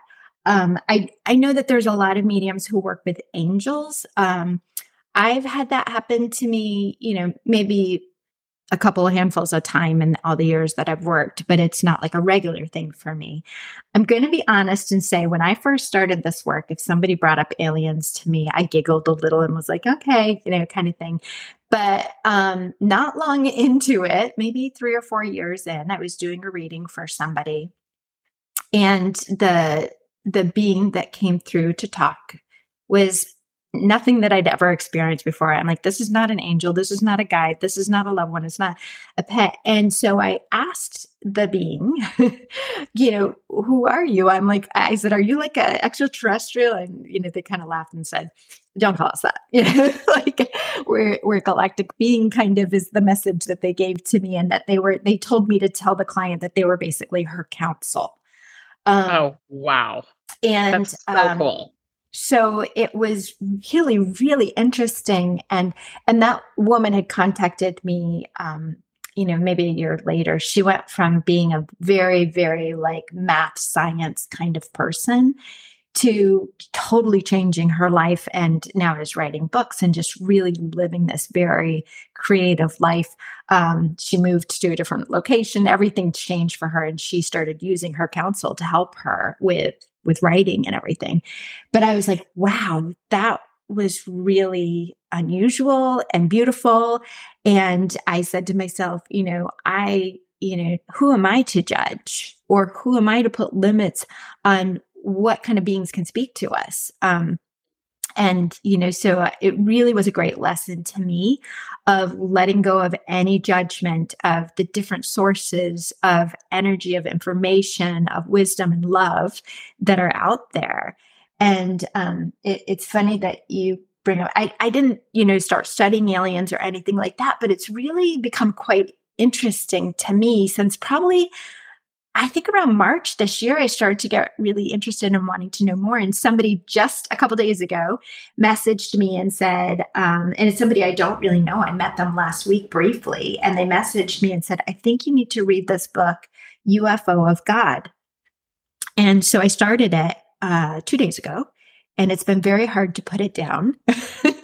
Um, I I know that there's a lot of mediums who work with angels. Um, I've had that happen to me, you know, maybe a couple of handfuls of time in all the years that I've worked, but it's not like a regular thing for me. I'm going to be honest and say when I first started this work, if somebody brought up aliens to me, I giggled a little and was like, okay, you know, kind of thing. But um, not long (laughs) into it, maybe three or four years in, I was doing a reading for somebody. And the the being that came through to talk was nothing that I'd ever experienced before. I'm like, this is not an angel. This is not a guide. This is not a loved one. It's not a pet. And so I asked the being, (laughs) you know, who are you? I'm like, I said, are you like an extraterrestrial? And, you know, they kind of laughed and said, don't call us that. (laughs) You know, (laughs) like we're, we're galactic being kind of is the message that they gave to me. And that they were, they told me to tell the client that they were basically her counsel.
Um, oh, wow.
And
That's so um, cool
so it was really really interesting and and that woman had contacted me um you know maybe a year later she went from being a very very like math science kind of person to totally changing her life and now is writing books and just really living this very creative life um, she moved to a different location everything changed for her and she started using her counsel to help her with with writing and everything. But I was like, wow, that was really unusual and beautiful. And I said to myself, you know, I, you know, who am I to judge or who am I to put limits on what kind of beings can speak to us? Um, and you know so uh, it really was a great lesson to me of letting go of any judgment of the different sources of energy of information of wisdom and love that are out there and um, it, it's funny that you bring up I, I didn't you know start studying aliens or anything like that but it's really become quite interesting to me since probably I think around March this year, I started to get really interested in wanting to know more. And somebody just a couple days ago messaged me and said, um, and it's somebody I don't really know. I met them last week briefly, and they messaged me and said, I think you need to read this book, UFO of God. And so I started it uh, two days ago, and it's been very hard to put it down. (laughs)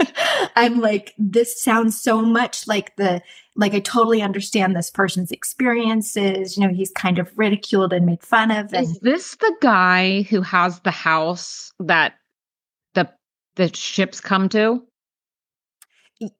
I'm mm-hmm. like, this sounds so much like the, like, I totally understand this person's experiences. You know, he's kind of ridiculed and made fun of. And-
Is this the guy who has the house that the the ships come to?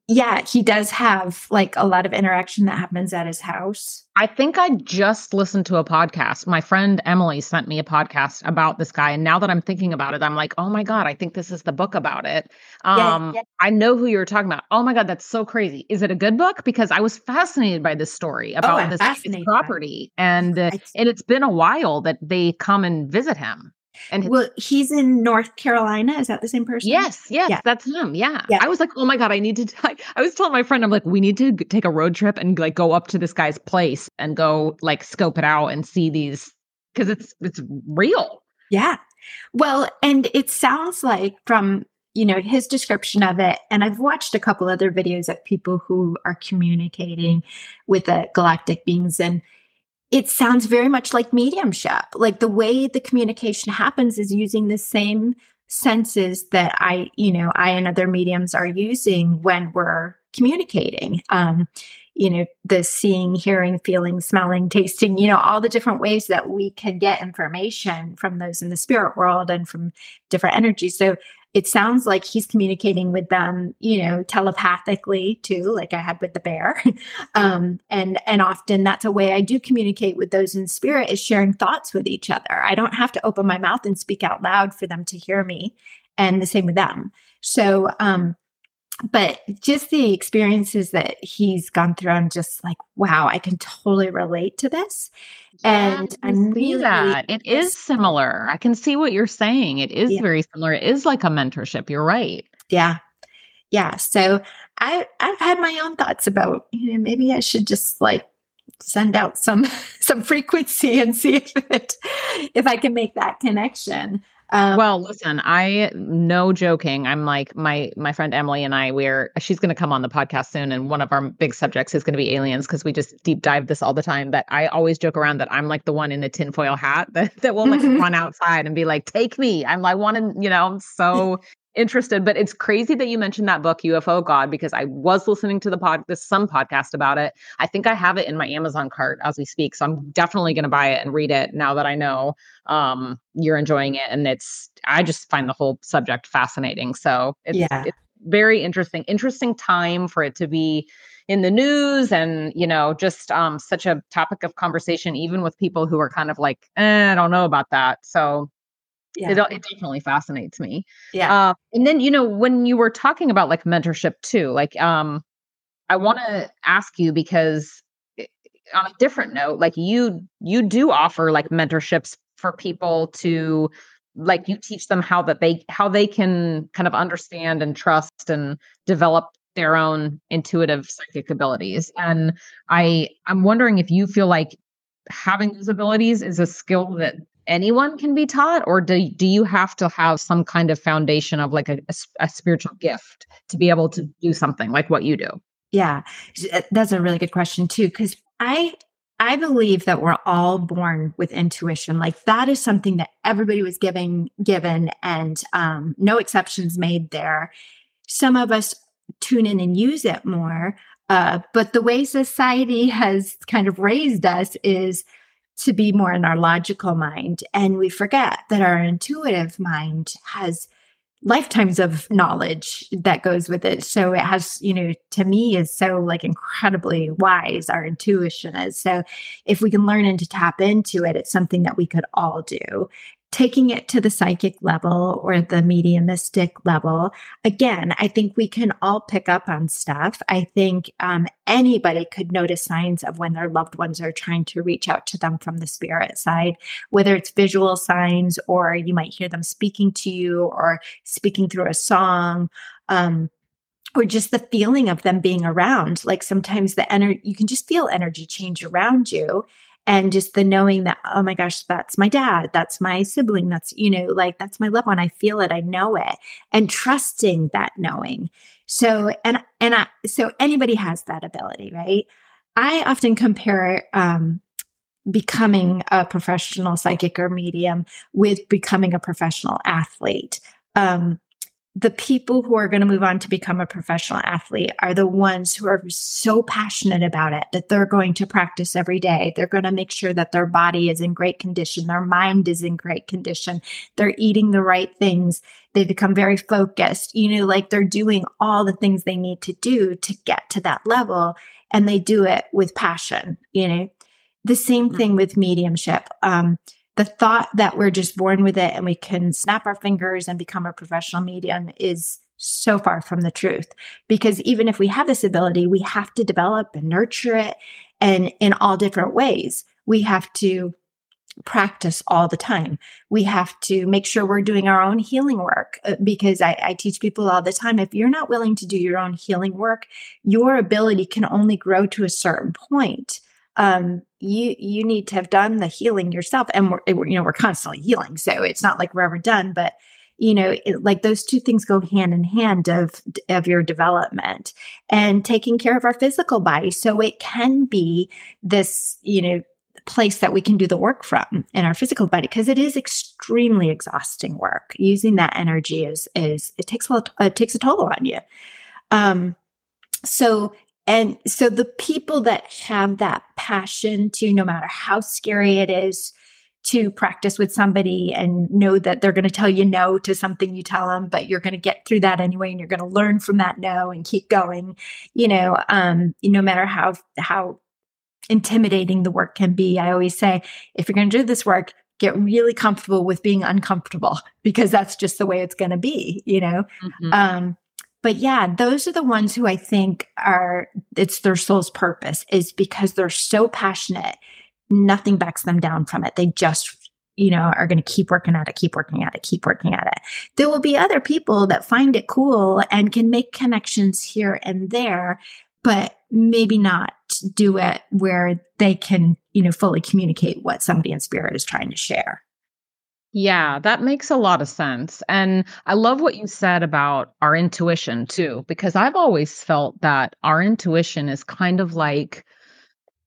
Yeah, he does have like a lot of interaction that happens at his house.
I think I just listened to a podcast. My friend Emily sent me a podcast about this guy. And now that I'm thinking about it, I'm like, oh my God, I think this is the book about it. Um, yeah, yeah. I know who you're talking about. Oh my God, that's so crazy. Is it a good book? Because I was fascinated by this story oh, about oh, this property. And, uh, and it's been a while that they come and visit him.
And well, he's in North Carolina. Is that the same person?
Yes, yes, yeah. that's him. Yeah. yeah. I was like, oh my god, I need to. (laughs) I, I was telling my friend, I'm like, we need to take a road trip and like go up to this guy's place and go like scope it out and see these because it's it's real.
Yeah. Well, and it sounds like from you know his description of it and i've watched a couple other videos of people who are communicating with the galactic beings and it sounds very much like mediumship. Like the way the communication happens is using the same senses that I, you know, I and other mediums are using when we're communicating. Um, you know, the seeing, hearing, feeling, smelling, tasting, you know, all the different ways that we can get information from those in the spirit world and from different energies. So it sounds like he's communicating with them, you know, telepathically too, like I had with the bear. (laughs) um, and and often that's a way I do communicate with those in spirit is sharing thoughts with each other. I don't have to open my mouth and speak out loud for them to hear me, and the same with them. So um, but just the experiences that he's gone through, I'm just like, wow, I can totally relate to this.
Yeah, and I see really, that it is similar. I can see what you're saying. It is yeah. very similar. It is like a mentorship. You're right.
Yeah. Yeah. So I I've had my own thoughts about, you know, maybe I should just like send out some (laughs) some frequency and see if it if I can make that connection.
Um, well, listen, I no joking. I'm like my my friend Emily and I. We're she's going to come on the podcast soon, and one of our big subjects is going to be aliens because we just deep dive this all the time. But I always joke around that I'm like the one in the tinfoil hat (laughs) that that will like (laughs) run outside and be like, "Take me." I'm like, want to, you know, I'm (laughs) so interested, but it's crazy that you mentioned that book, UFO God, because I was listening to the pod, this some podcast about it. I think I have it in my Amazon cart as we speak, so I'm definitely going to buy it and read it now that I know um, you're enjoying it. And it's, I just find the whole subject fascinating. So it's, yeah. it's very interesting, interesting time for it to be in the news and you know just um such a topic of conversation even with people who are kind of like eh, i don't know about that so yeah. it, it definitely fascinates me.
Yeah.
Uh, and then, you know, when you were talking about like mentorship too, like, um, I want to ask you because eh, on a different note, like you, you do offer like mentorships for people to like you teach them how that they how they can kind of understand and trust and develop their own intuitive psychic abilities and i i'm wondering if you feel like having those abilities is a skill that anyone can be taught or do, do you have to have some kind of foundation of like a, a, a spiritual gift to be able to do something like what you do?
Yeah. Uh, that's a really good question too because i i believe that we're all born with intuition. Like that is something that everybody was giving given and um, no exceptions made there. Some of us tune in and use it more uh, but the way society (laughs) has kind of raised us is to be more in our logical mind. And we forget that our intuitive mind has lifetimes of knowledge that goes with it. So it has, you know, to me is so like incredibly wise, our intuition is. So if we can learn and to tap into it, it's something that we could all do taking it to the psychic level or the mediumistic level. Again i think we can all pick up on stuff. I think um, anybody could notice signs of when their loved ones are trying to reach out to them from the spirit side whether it's visual signs or you might hear them speaking to you or speaking through a song um, or just the feeling of them being around. Like sometimes the energy you can just feel energy change around you and just the knowing that oh my gosh that's my dad that's my sibling that's you know like that's my loved one i feel it i know it and trusting that knowing. So and and i so anybody has that ability right? I often compare um becoming a professional psychic or medium with becoming a professional athlete. Um the people who are going to move on to become a professional athlete are the ones who are so passionate about it that they're going to practice every day. They're going to make sure that their body is in great condition, their mind is in great condition, they're eating the right things. They become very focused, you know, like they're doing all the things they need to do to get to that level. And they do it with passion, you know. The same mm-hmm. thing with mediumship. Um, the thought that we're just born with it and we can snap our fingers and become a professional medium is so far from the truth. Because even if we have this ability we have to develop and nurture it and in all different ways. We have to practice all the time. We have to make sure we're doing our own healing work uh, because I, I teach people all the time if you're not willing to do your own healing work your ability can only grow to a certain point um, you you need to have done the healing yourself and we're, you know we're constantly healing so it's not like we're ever done but you know it, like those two things go hand in hand of of your development and taking care of our physical body. So it can be this you know place that we can do the work from in our physical body because it is extremely exhausting work. Using that energy is is it takes a lot it takes a toll on you. Um so and so the people that have that passion to, no matter how scary it is, to practice with somebody and know that they're going to tell you no to something you tell them, but you're going to get through that anyway, and you're going to learn from that no and keep going. You know, um, no matter how how intimidating the work can be. I always say, if you're going to do this work, get really comfortable with being uncomfortable because that's just the way it's going to be. You know, mm-hmm. um, but yeah, those are the ones who I think are it's their soul's purpose is because they're so passionate. Nothing backs them down from it. They just you know, are going to keep working at it, keep working at it, keep working at it. There will be other people that find it cool and can make connections here and there, but maybe not do it where they can, you know, fully communicate what somebody in spirit is trying to share.
Yeah, that makes a lot of sense. And I love what you said about our intuition too, because I've always felt that our intuition is kind of like,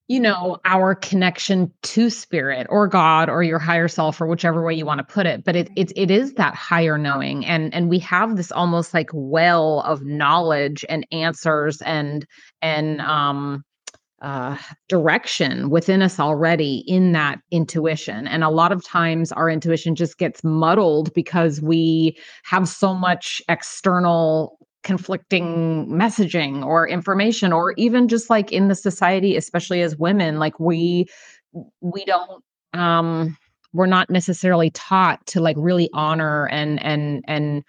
you know, our connection to spirit or God or your higher self or whichever way you want to put it. But it it it is that higher knowing. And and we have this almost like well of knowledge and answers and and um uh, direction within us already in that intuition. And a lot of times our intuition just gets muddled because we have so much external conflicting messaging or information or even just like in the society especially as women like we we don't um we're not necessarily taught to like really honor and and and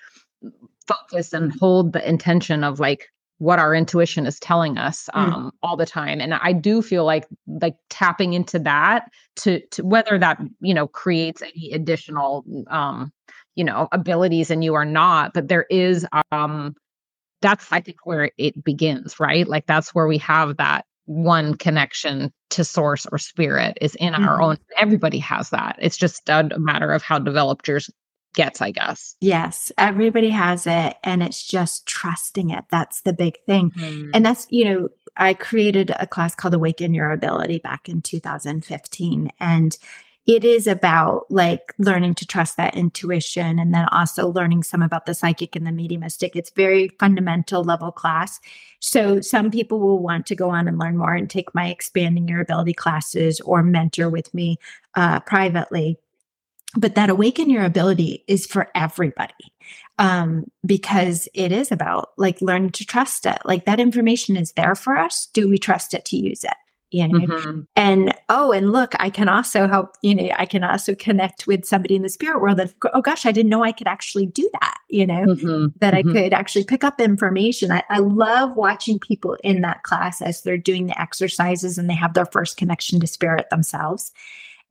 focus and hold the intention of like what our intuition is telling us mm. um, mm. all the time and i do feel like like tapping into that to to whether that you know creates any additional um you know abilities in you or not but there is um that's i think where it begins right like that's where we have that one connection to source or spirit is in mm-hmm. our own everybody has that it's just a matter of how developed yours gets, I guess.
Yes, everybody has it. And it's just trusting it. That's the big thing. Mm-hmm. And that's, you know, I created a class called Awaken Your Ability back in 2015. And it is about like learning to trust that intuition and then also learning some about the psychic and the mediumistic. It's very fundamental level class. So some people will want to go on and learn more and take my expanding your ability classes or mentor with me uh, privately but that awaken your ability is for everybody um, because it is about like learning to trust it. Like that information is there for us. Do we trust it to use it? You know? Mm-hmm. and oh and look i can also help you know i can also connect with somebody in the spirit world that oh gosh i didn't know i could actually do that you know? Mm-hmm. that mm-hmm. i could actually pick up information. I, I love watching people in that class as they're doing the exercises and they have their first connection to spirit themselves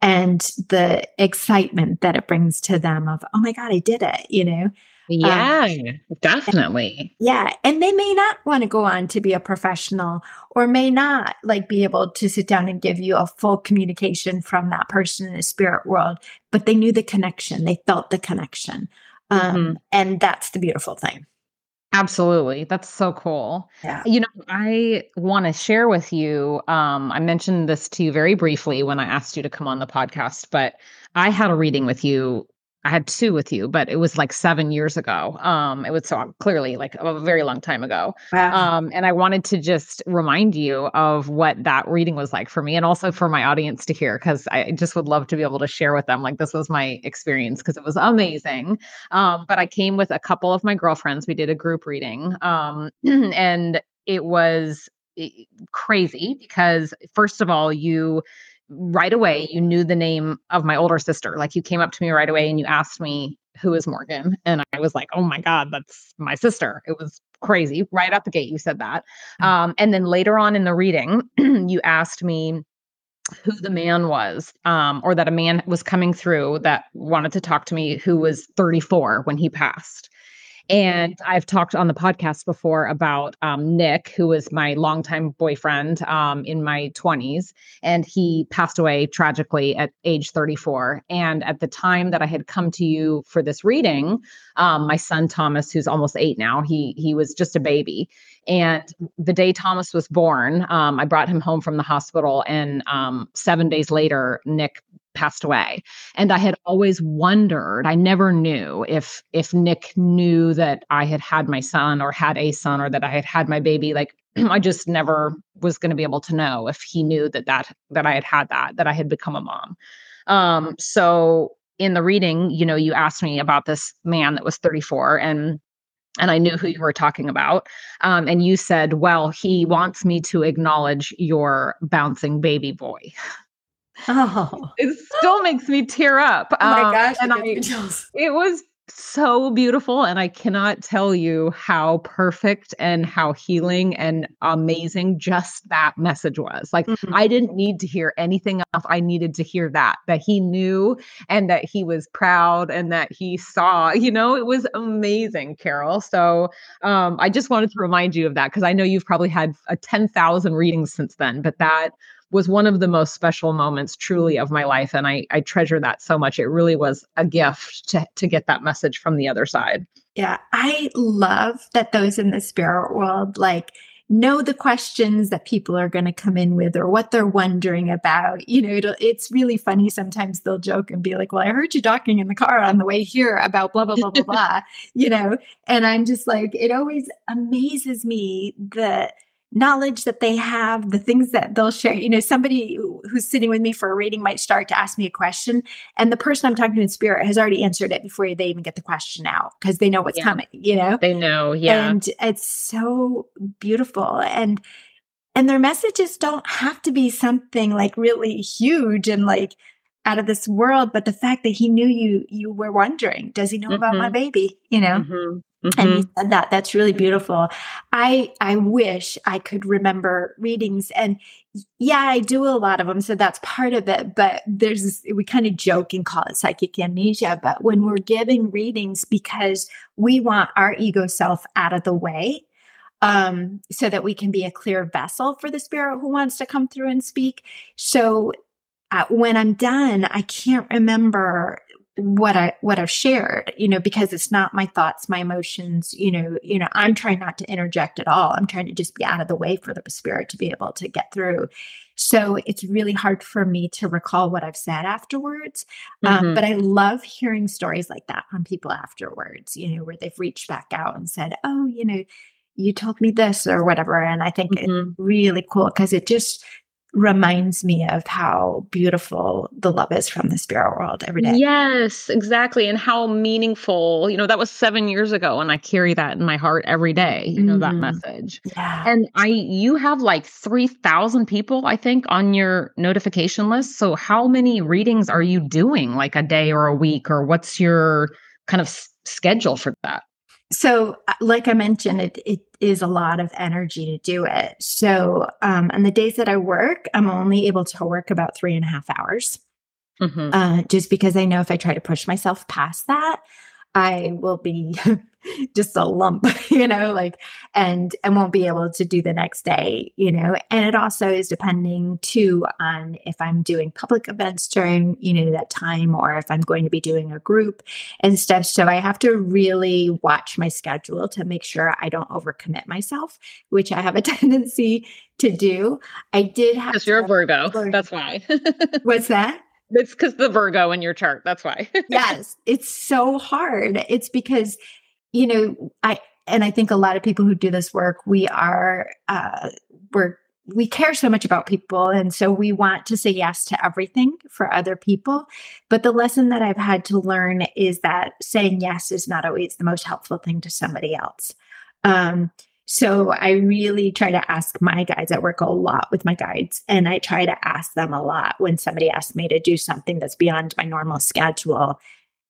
and the excitement that it brings to them of, oh my God, I did it, you know?
Yeah, um, definitely.
And, yeah. And they may not want to go on to be a professional or may not like be able to sit down and give you a full communication from that person in the spirit world, but they knew the connection. They felt the connection. Um, mm-hmm. And that's the beautiful thing.
Absolutely. That's so cool. Yeah. You know, I want to share with you. Um, I mentioned this to you very briefly when I asked you to come on the podcast, but I had a reading with you I had two with you, but it was like seven years ago. Um, it was so clearly like a very long time ago. Wow. Um, and I wanted to just remind you of what that reading was like for me and also for my audience to hear because I just would love to be able to share with them like this was my experience because it was amazing. Um, but I came with a couple of my girlfriends. We did a group reading. Um, (clears throat) and it was eh, crazy because first of all, you right away you knew the name of my older sister. Like you came up to me right away and you asked me who is Morgan, and I was like, oh my god, that's my sister. It was crazy. Right out the gate, you said that. Mm-hmm. Um, and then later on in the reading, (clears throat) you asked me who the man was, um, or that a man was coming through that wanted to talk to me who was 34 when he passed. And I've talked on the podcast before about um, Nick, who was my longtime boyfriend um, in my 20s. And he passed away tragically at age 34. And at the time that I had come to you for this reading, um, my son Thomas, who's almost eight now, he he was just a baby. And the day Thomas was born, um, I brought him home from the hospital. And um, seven days later, Nick passed away and i had always wondered i never knew if if nick knew that i had had my son or had a son or that i had had my baby like (clears throat) i just never was going to be able to know if he knew that that that i had had that that i had become a mom um so in the reading you know you asked me about this man that was 34 and and I knew who you were talking about. Um, and you said, Well, he wants me to acknowledge your bouncing baby boy. (laughs) Oh, (laughs) it still makes me tear up.
Oh my um, gosh,
and I, it was so beautiful and i cannot tell you how perfect and how healing and amazing just that message was. Like mm-hmm. i didn't need to hear anything else. I needed to hear that that he knew and that he was proud and that he saw you know? It was amazing carol. So um, i just wanted to remind you of that because i know you've probably had a 10,000 readings since then but that was one of the most special moments truly mm-hmm. of my life and I I treasure that so much. It really was a gift to to get that message from the other side.
Yeah, I love that those in the spirit world like know the questions that people are going to come in with or what they're wondering about. You know, it's really funny. Sometimes they'll joke and be like, Well, I heard you talking in the car on the way here about blah, blah, blah, blah, blah, (laughs) you know, and I'm just like, it always amazes me that knowledge that they have, the things that they'll share. You know, somebody who's sitting with me for a reading might start to ask me a question, and the person I'm talking to in spirit has already answered it before they even get the question out because they know what's yeah. coming, you know?
They know, yeah.
And it's so beautiful. And and their messages don't have to be something like really huge and like out of this world but the fact that he knew you you were wondering does he know mm-hmm. about my mm-hmm. baby you know mm-hmm. Mm-hmm. and he said that that's really beautiful i i wish i could remember readings and yeah i do a lot of them so that's part of it but there's this, we kind of joke and call it psychic amnesia but when we're giving readings because we want our ego self out of the way um, so that we can be a clear vessel for the spirit who wants to come through and speak so uh, when i'm done i can't remember what I what I've shared, you know, because it's not my thoughts, my emotions, you know, you know, I'm trying not to interject at all. I'm trying to just be out of the way for the spirit to be able to get through. So it's really hard for me to recall what I've said afterwards. Um, mm-hmm. Um, but I love hearing stories like that from people afterwards, you know, where they've reached back out and said, "Oh, you know, you told me this or whatever," and I think mm-hmm. it's really cool because it just reminds me of how beautiful the love is from the spirit world every day.
Yes, exactly. And how meaningful, you know, that was seven years ago. And I carry that in my heart every day, you know, mm-hmm. that message. Yeah. And I, you have like 3,000 people, I think, on your notification list. So how many readings are you doing like a day or a week? Or what's your kind of schedule for that?
So uh, like i mentioned it, it is a lot of energy to do it so um on the days that i work i'm only able to work about three and a half hours mm-hmm. uh, just because i know if i try to push myself past that i will be (laughs) (laughs) just a lump, (laughs) you know, like, and and won't be able to do the next day, you know. And it also is depending too on if I'm doing public events during, you know, that time or if I'm going to be doing a group and stuff. So I have to really watch my schedule to make sure I don't overcommit myself, which I have a (laughs) tendency to do. I did have
because you're a Virgo. That's why.
What's that?
It's because the Virgo in your chart. That's why.
yes, it's so hard. It's because you know, I and I think a lot of people who do this work, we are uh, we're we care so much about people and so we want to say yes to everything for other people. But the lesson that i've had to learn is that saying yes is not always the most helpful thing to somebody else. Um, so i really try to ask my guides i work a lot with my guides and i try to ask them a lot when somebody asks me to do something that's beyond my normal schedule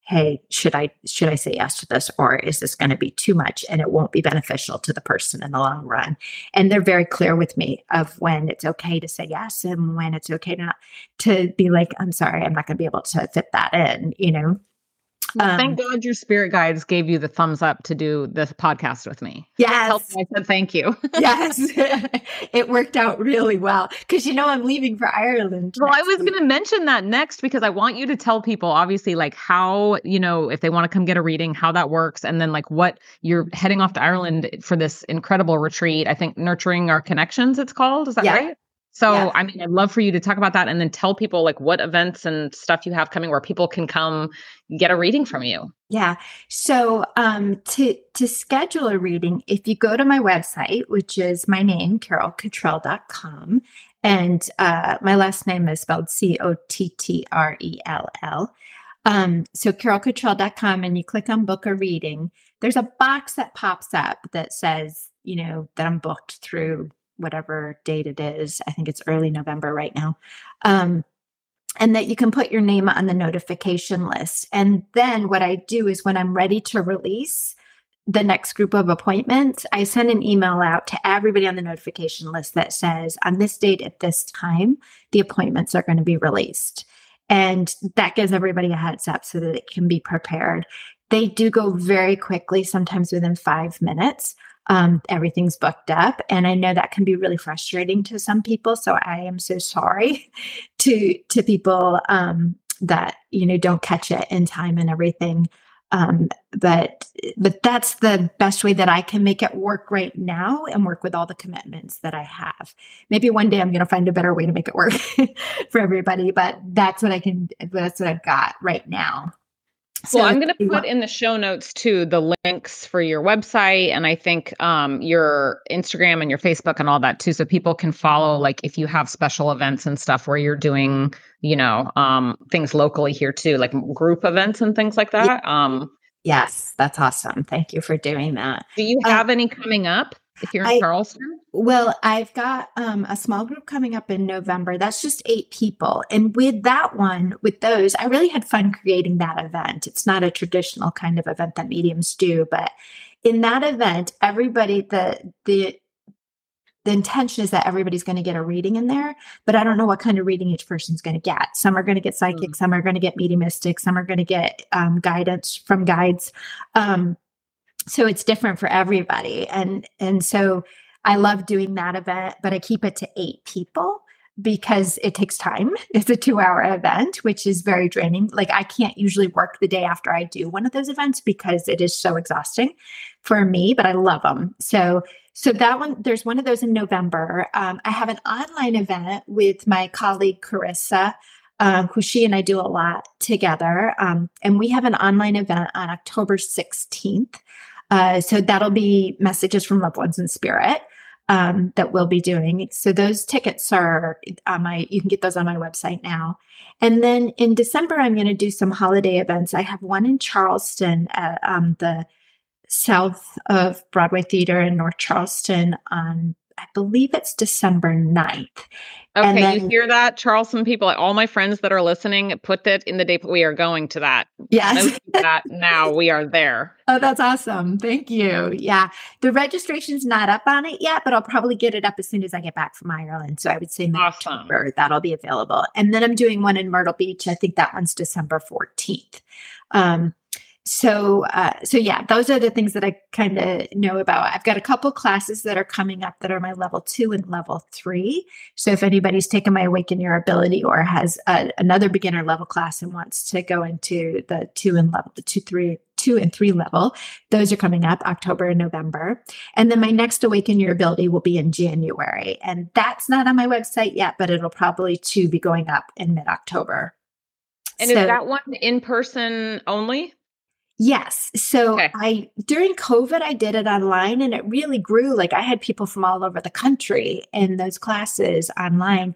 hey should i should i say yes to this or is this going to be too much and it won't be beneficial to the person in the long run? And they're very clear with me of when it's okay to say yes and when it's okay to not to be like i'm sorry i'm not going to be able to fit that in you know
um, thank God your spirit guides gave you the thumbs up to do this podcast with me.
Yes.
I said thank you. (laughs)
yes. (laughs) it worked out really well because you know I'm leaving for Ireland.
Well, I was going to mention that next because I want you to tell people obviously like how, you know, if they want to come get a reading, how that works and then like what you're heading off to Ireland for this incredible retreat. I think nurturing our connections it's called. Is that yeah. right? So, yeah. I mean, I'd love for you to talk about that and then tell people like what events and stuff you have coming where people can come get a reading from you.
Yeah. So, um, to to schedule a reading, if you go to my website, which is my name, carolcottrell.com, and uh, my last name is spelled C O T T R E L L. Um, so carolcottrell.com and you click on book a reading, there's a box that pops up that says, you know, that I'm booked through whatever date it is. I think it's early November right now. Um, and that you can put your name on the notification list. And then what I do is when I'm ready to release the next group of appointments, I send an email out to everybody on the notification list that says, on this date at this time, the appointments are going to be released. And that gives everybody a heads up so that it can be prepared. They do go very quickly, sometimes within five minutes um, everything's booked up. And i know that can be really frustrating to some people. So i am so sorry (laughs) to to people um, that you know don't catch it in time and everything. Um, but but that's the best way that i can make it work right now and work with all the commitments that i have. Maybe one day i'm going to find a better way to make it work (laughs) for everybody but that's what i can that's what i've got right now
so well, I'm going to put in the show notes too the links for your website and I think um, your Instagram and your Facebook and all that too, so people can follow. Like if you have special events and stuff where you're doing, you know, um, things locally here too, like group events and things like that. Um,
yes, that's awesome. Thank you for doing that.
Do you uh have any coming up? If you're in I, Charleston?
Well, I've got um, a small group coming up in November. That's just eight people. And with that one, with those, I really had fun creating that event. It's not a traditional kind of event that mediums do, but in that event, everybody, the, the, the intention is that everybody's going to get a reading in there, but I don't know what kind of reading each person's going to get. Some are going to get psychic, mm. some are going to get mediumistic, some are going to get um, guidance from guides. Um, so it's different for everybody. And and so i love doing that event but i keep it to eight people because it takes time. (laughs) It's a two hour event which is very draining. Like i can't usually work the day after i do one of those events because it is so exhausting for me but i love them so so that one there's one of those in november. Um, i have an online event with my colleague carissa um, who she and I do a lot together. Um, and we have an online event on October 16th. Uh, so that'll be messages from loved ones in spirit um, that we'll be doing. So those tickets are on my, you can get those on my website now. And then in December, I'm going to do some holiday events. I have one in Charleston at um, the south of Broadway Theater in North Charleston on I believe it's December 9th.
Okay, then, you hear that, Charleston people? All my friends that are listening, put that in the date. We are going to that.
Yes, (laughs)
that now we are there.
Oh, that's awesome! Thank you. Yeah, the registration's not up on it yet, but I'll probably get it up as soon as I get back from Ireland. So I would say awesome. October that'll be available. And then I'm doing one in Myrtle Beach. I think that one's December 14th. Um, so uh, so yeah those are the things that i kind of know about. I've got a couple classes that are coming up that are my level two and level three. So if anybody's taken my awaken your ability or has a, another beginner level class and wants to go into the two and level the two three two and three level those are coming up october and november. And then my next awaken your ability will be in january. And that's not on my website yet but it'll probably too be going up in mid-october.
And so, is that one in person only
Yes. So okay. I during COVID I did it online and it really grew. Like I had people from all over the country in those classes online.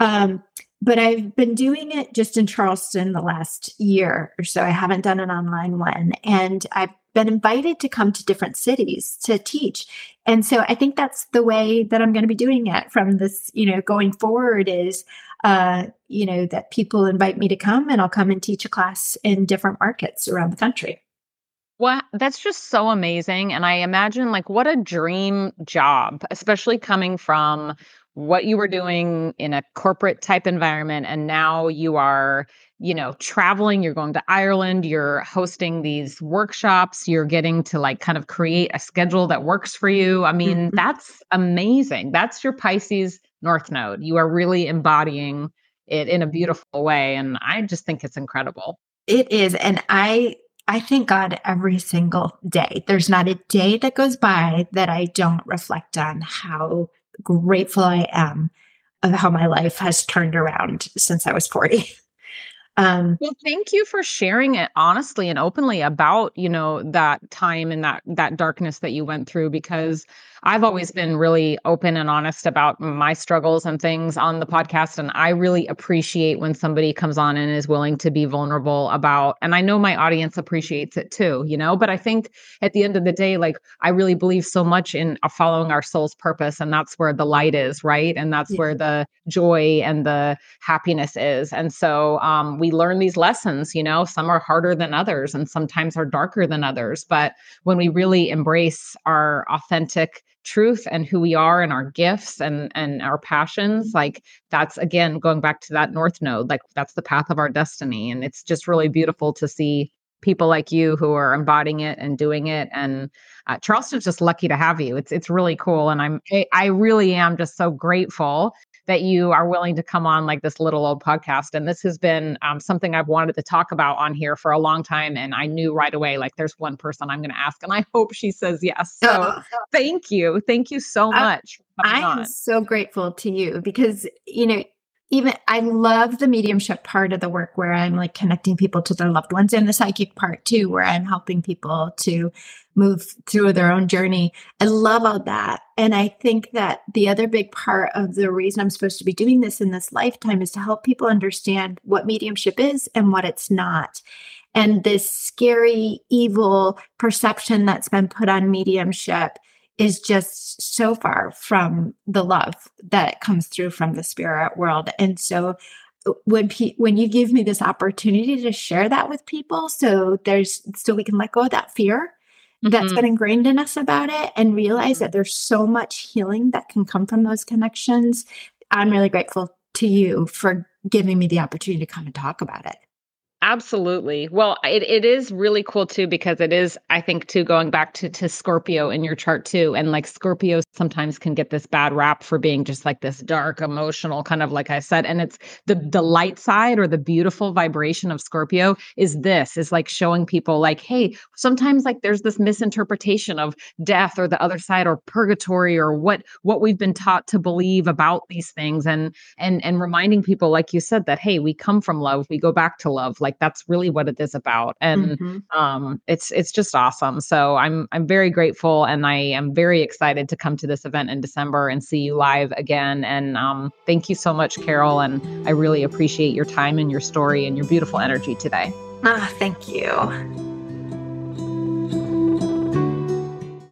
Um, but I've been doing it just in Charleston the last year or so. I haven't done an online one. And I've been invited to come to different cities to teach. And so I think that's the way that I'm going to be doing it from this, you know, going forward is uh, you know, that people invite me to come and I'll come and teach a class in different markets around the country.
Well, that's just so amazing. And I imagine, like, what a dream job, especially coming from what you were doing in a corporate type environment. And now you are, you know, traveling, you're going to Ireland, you're hosting these workshops, you're getting to like kind of create a schedule that works for you. I mean, mm-hmm. that's amazing. That's your Pisces North Node. You are really embodying it in a beautiful way. And I just think it's incredible.
It is. And I, I thank God every single day. There's not a day that goes by that I don't reflect on how grateful I am of how my life has turned around since I was 40. (laughs)
Um, well, thank you for sharing it honestly and openly about you know that time and that that darkness that you went through because I've always been really open and honest about my struggles and things on the podcast. And I really appreciate when somebody comes on and is willing to be vulnerable about, and I know my audience appreciates it too, you know, but I think at the end of the day, like I really believe so much in uh, following our soul's purpose. And that's where the light is, right? And that's yeah. where the joy and the happiness is. And so um, we learn these lessons, you know, some are harder than others and sometimes are darker than others. But when we really embrace our authentic, truth and who we are and our gifts and and our passions like that's again going back to that north node like that's the path of our destiny. And it's just really beautiful to see people like you who are embodying it and doing it. And uh, charleston's just lucky to have you. It's it's really cool. And i'm i really am just so grateful that you are willing to come on like this little old podcast. And this has been um, something I've wanted to talk about on here for a long time. And I knew right away, like, there's one person I'm going to ask, and I (laughs) hope she says yes. So (laughs) thank you. Thank you so much.
I, I am so grateful to you because, you know, even I love the mediumship part of the work where I'm like connecting people to their loved ones and the psychic part too, where I'm helping people to move through their own journey. I love all that. And I think that the other big part of the reason I'm supposed to be doing this in this lifetime is to help people understand what mediumship is and what it's not. And this scary, evil perception that's been put on mediumship is just so far from the love that comes through from the spirit world. And so uh, when pe- when you give me this opportunity to share that with people so there's so we can let go of that fear mm-hmm. that's been ingrained in us about it and realize mm-hmm. that there's so much healing that can come from those connections i'm really grateful to you for giving me the opportunity to come and talk about it
Absolutely. Well, it, it is really cool too because it is, I think, too, going back to to Scorpio in your chart too. And like Scorpio sometimes can get this bad rap for being just like this dark, emotional, kind of like I said. And it's the the light side or the beautiful vibration of Scorpio is this, is like showing people like, hey, sometimes like there's this misinterpretation of death or the other side or purgatory or what what we've been taught to believe about these things and and and reminding people, like you said, that hey, we come from love, we go back to love. Like like that's really what it is about and mm-hmm. um it's it's just awesome. So i'm i'm very grateful and i am very excited to come to this event in december and see you live again and um thank you so much carol and i really appreciate your time and your story and your beautiful energy today.
Ah thank you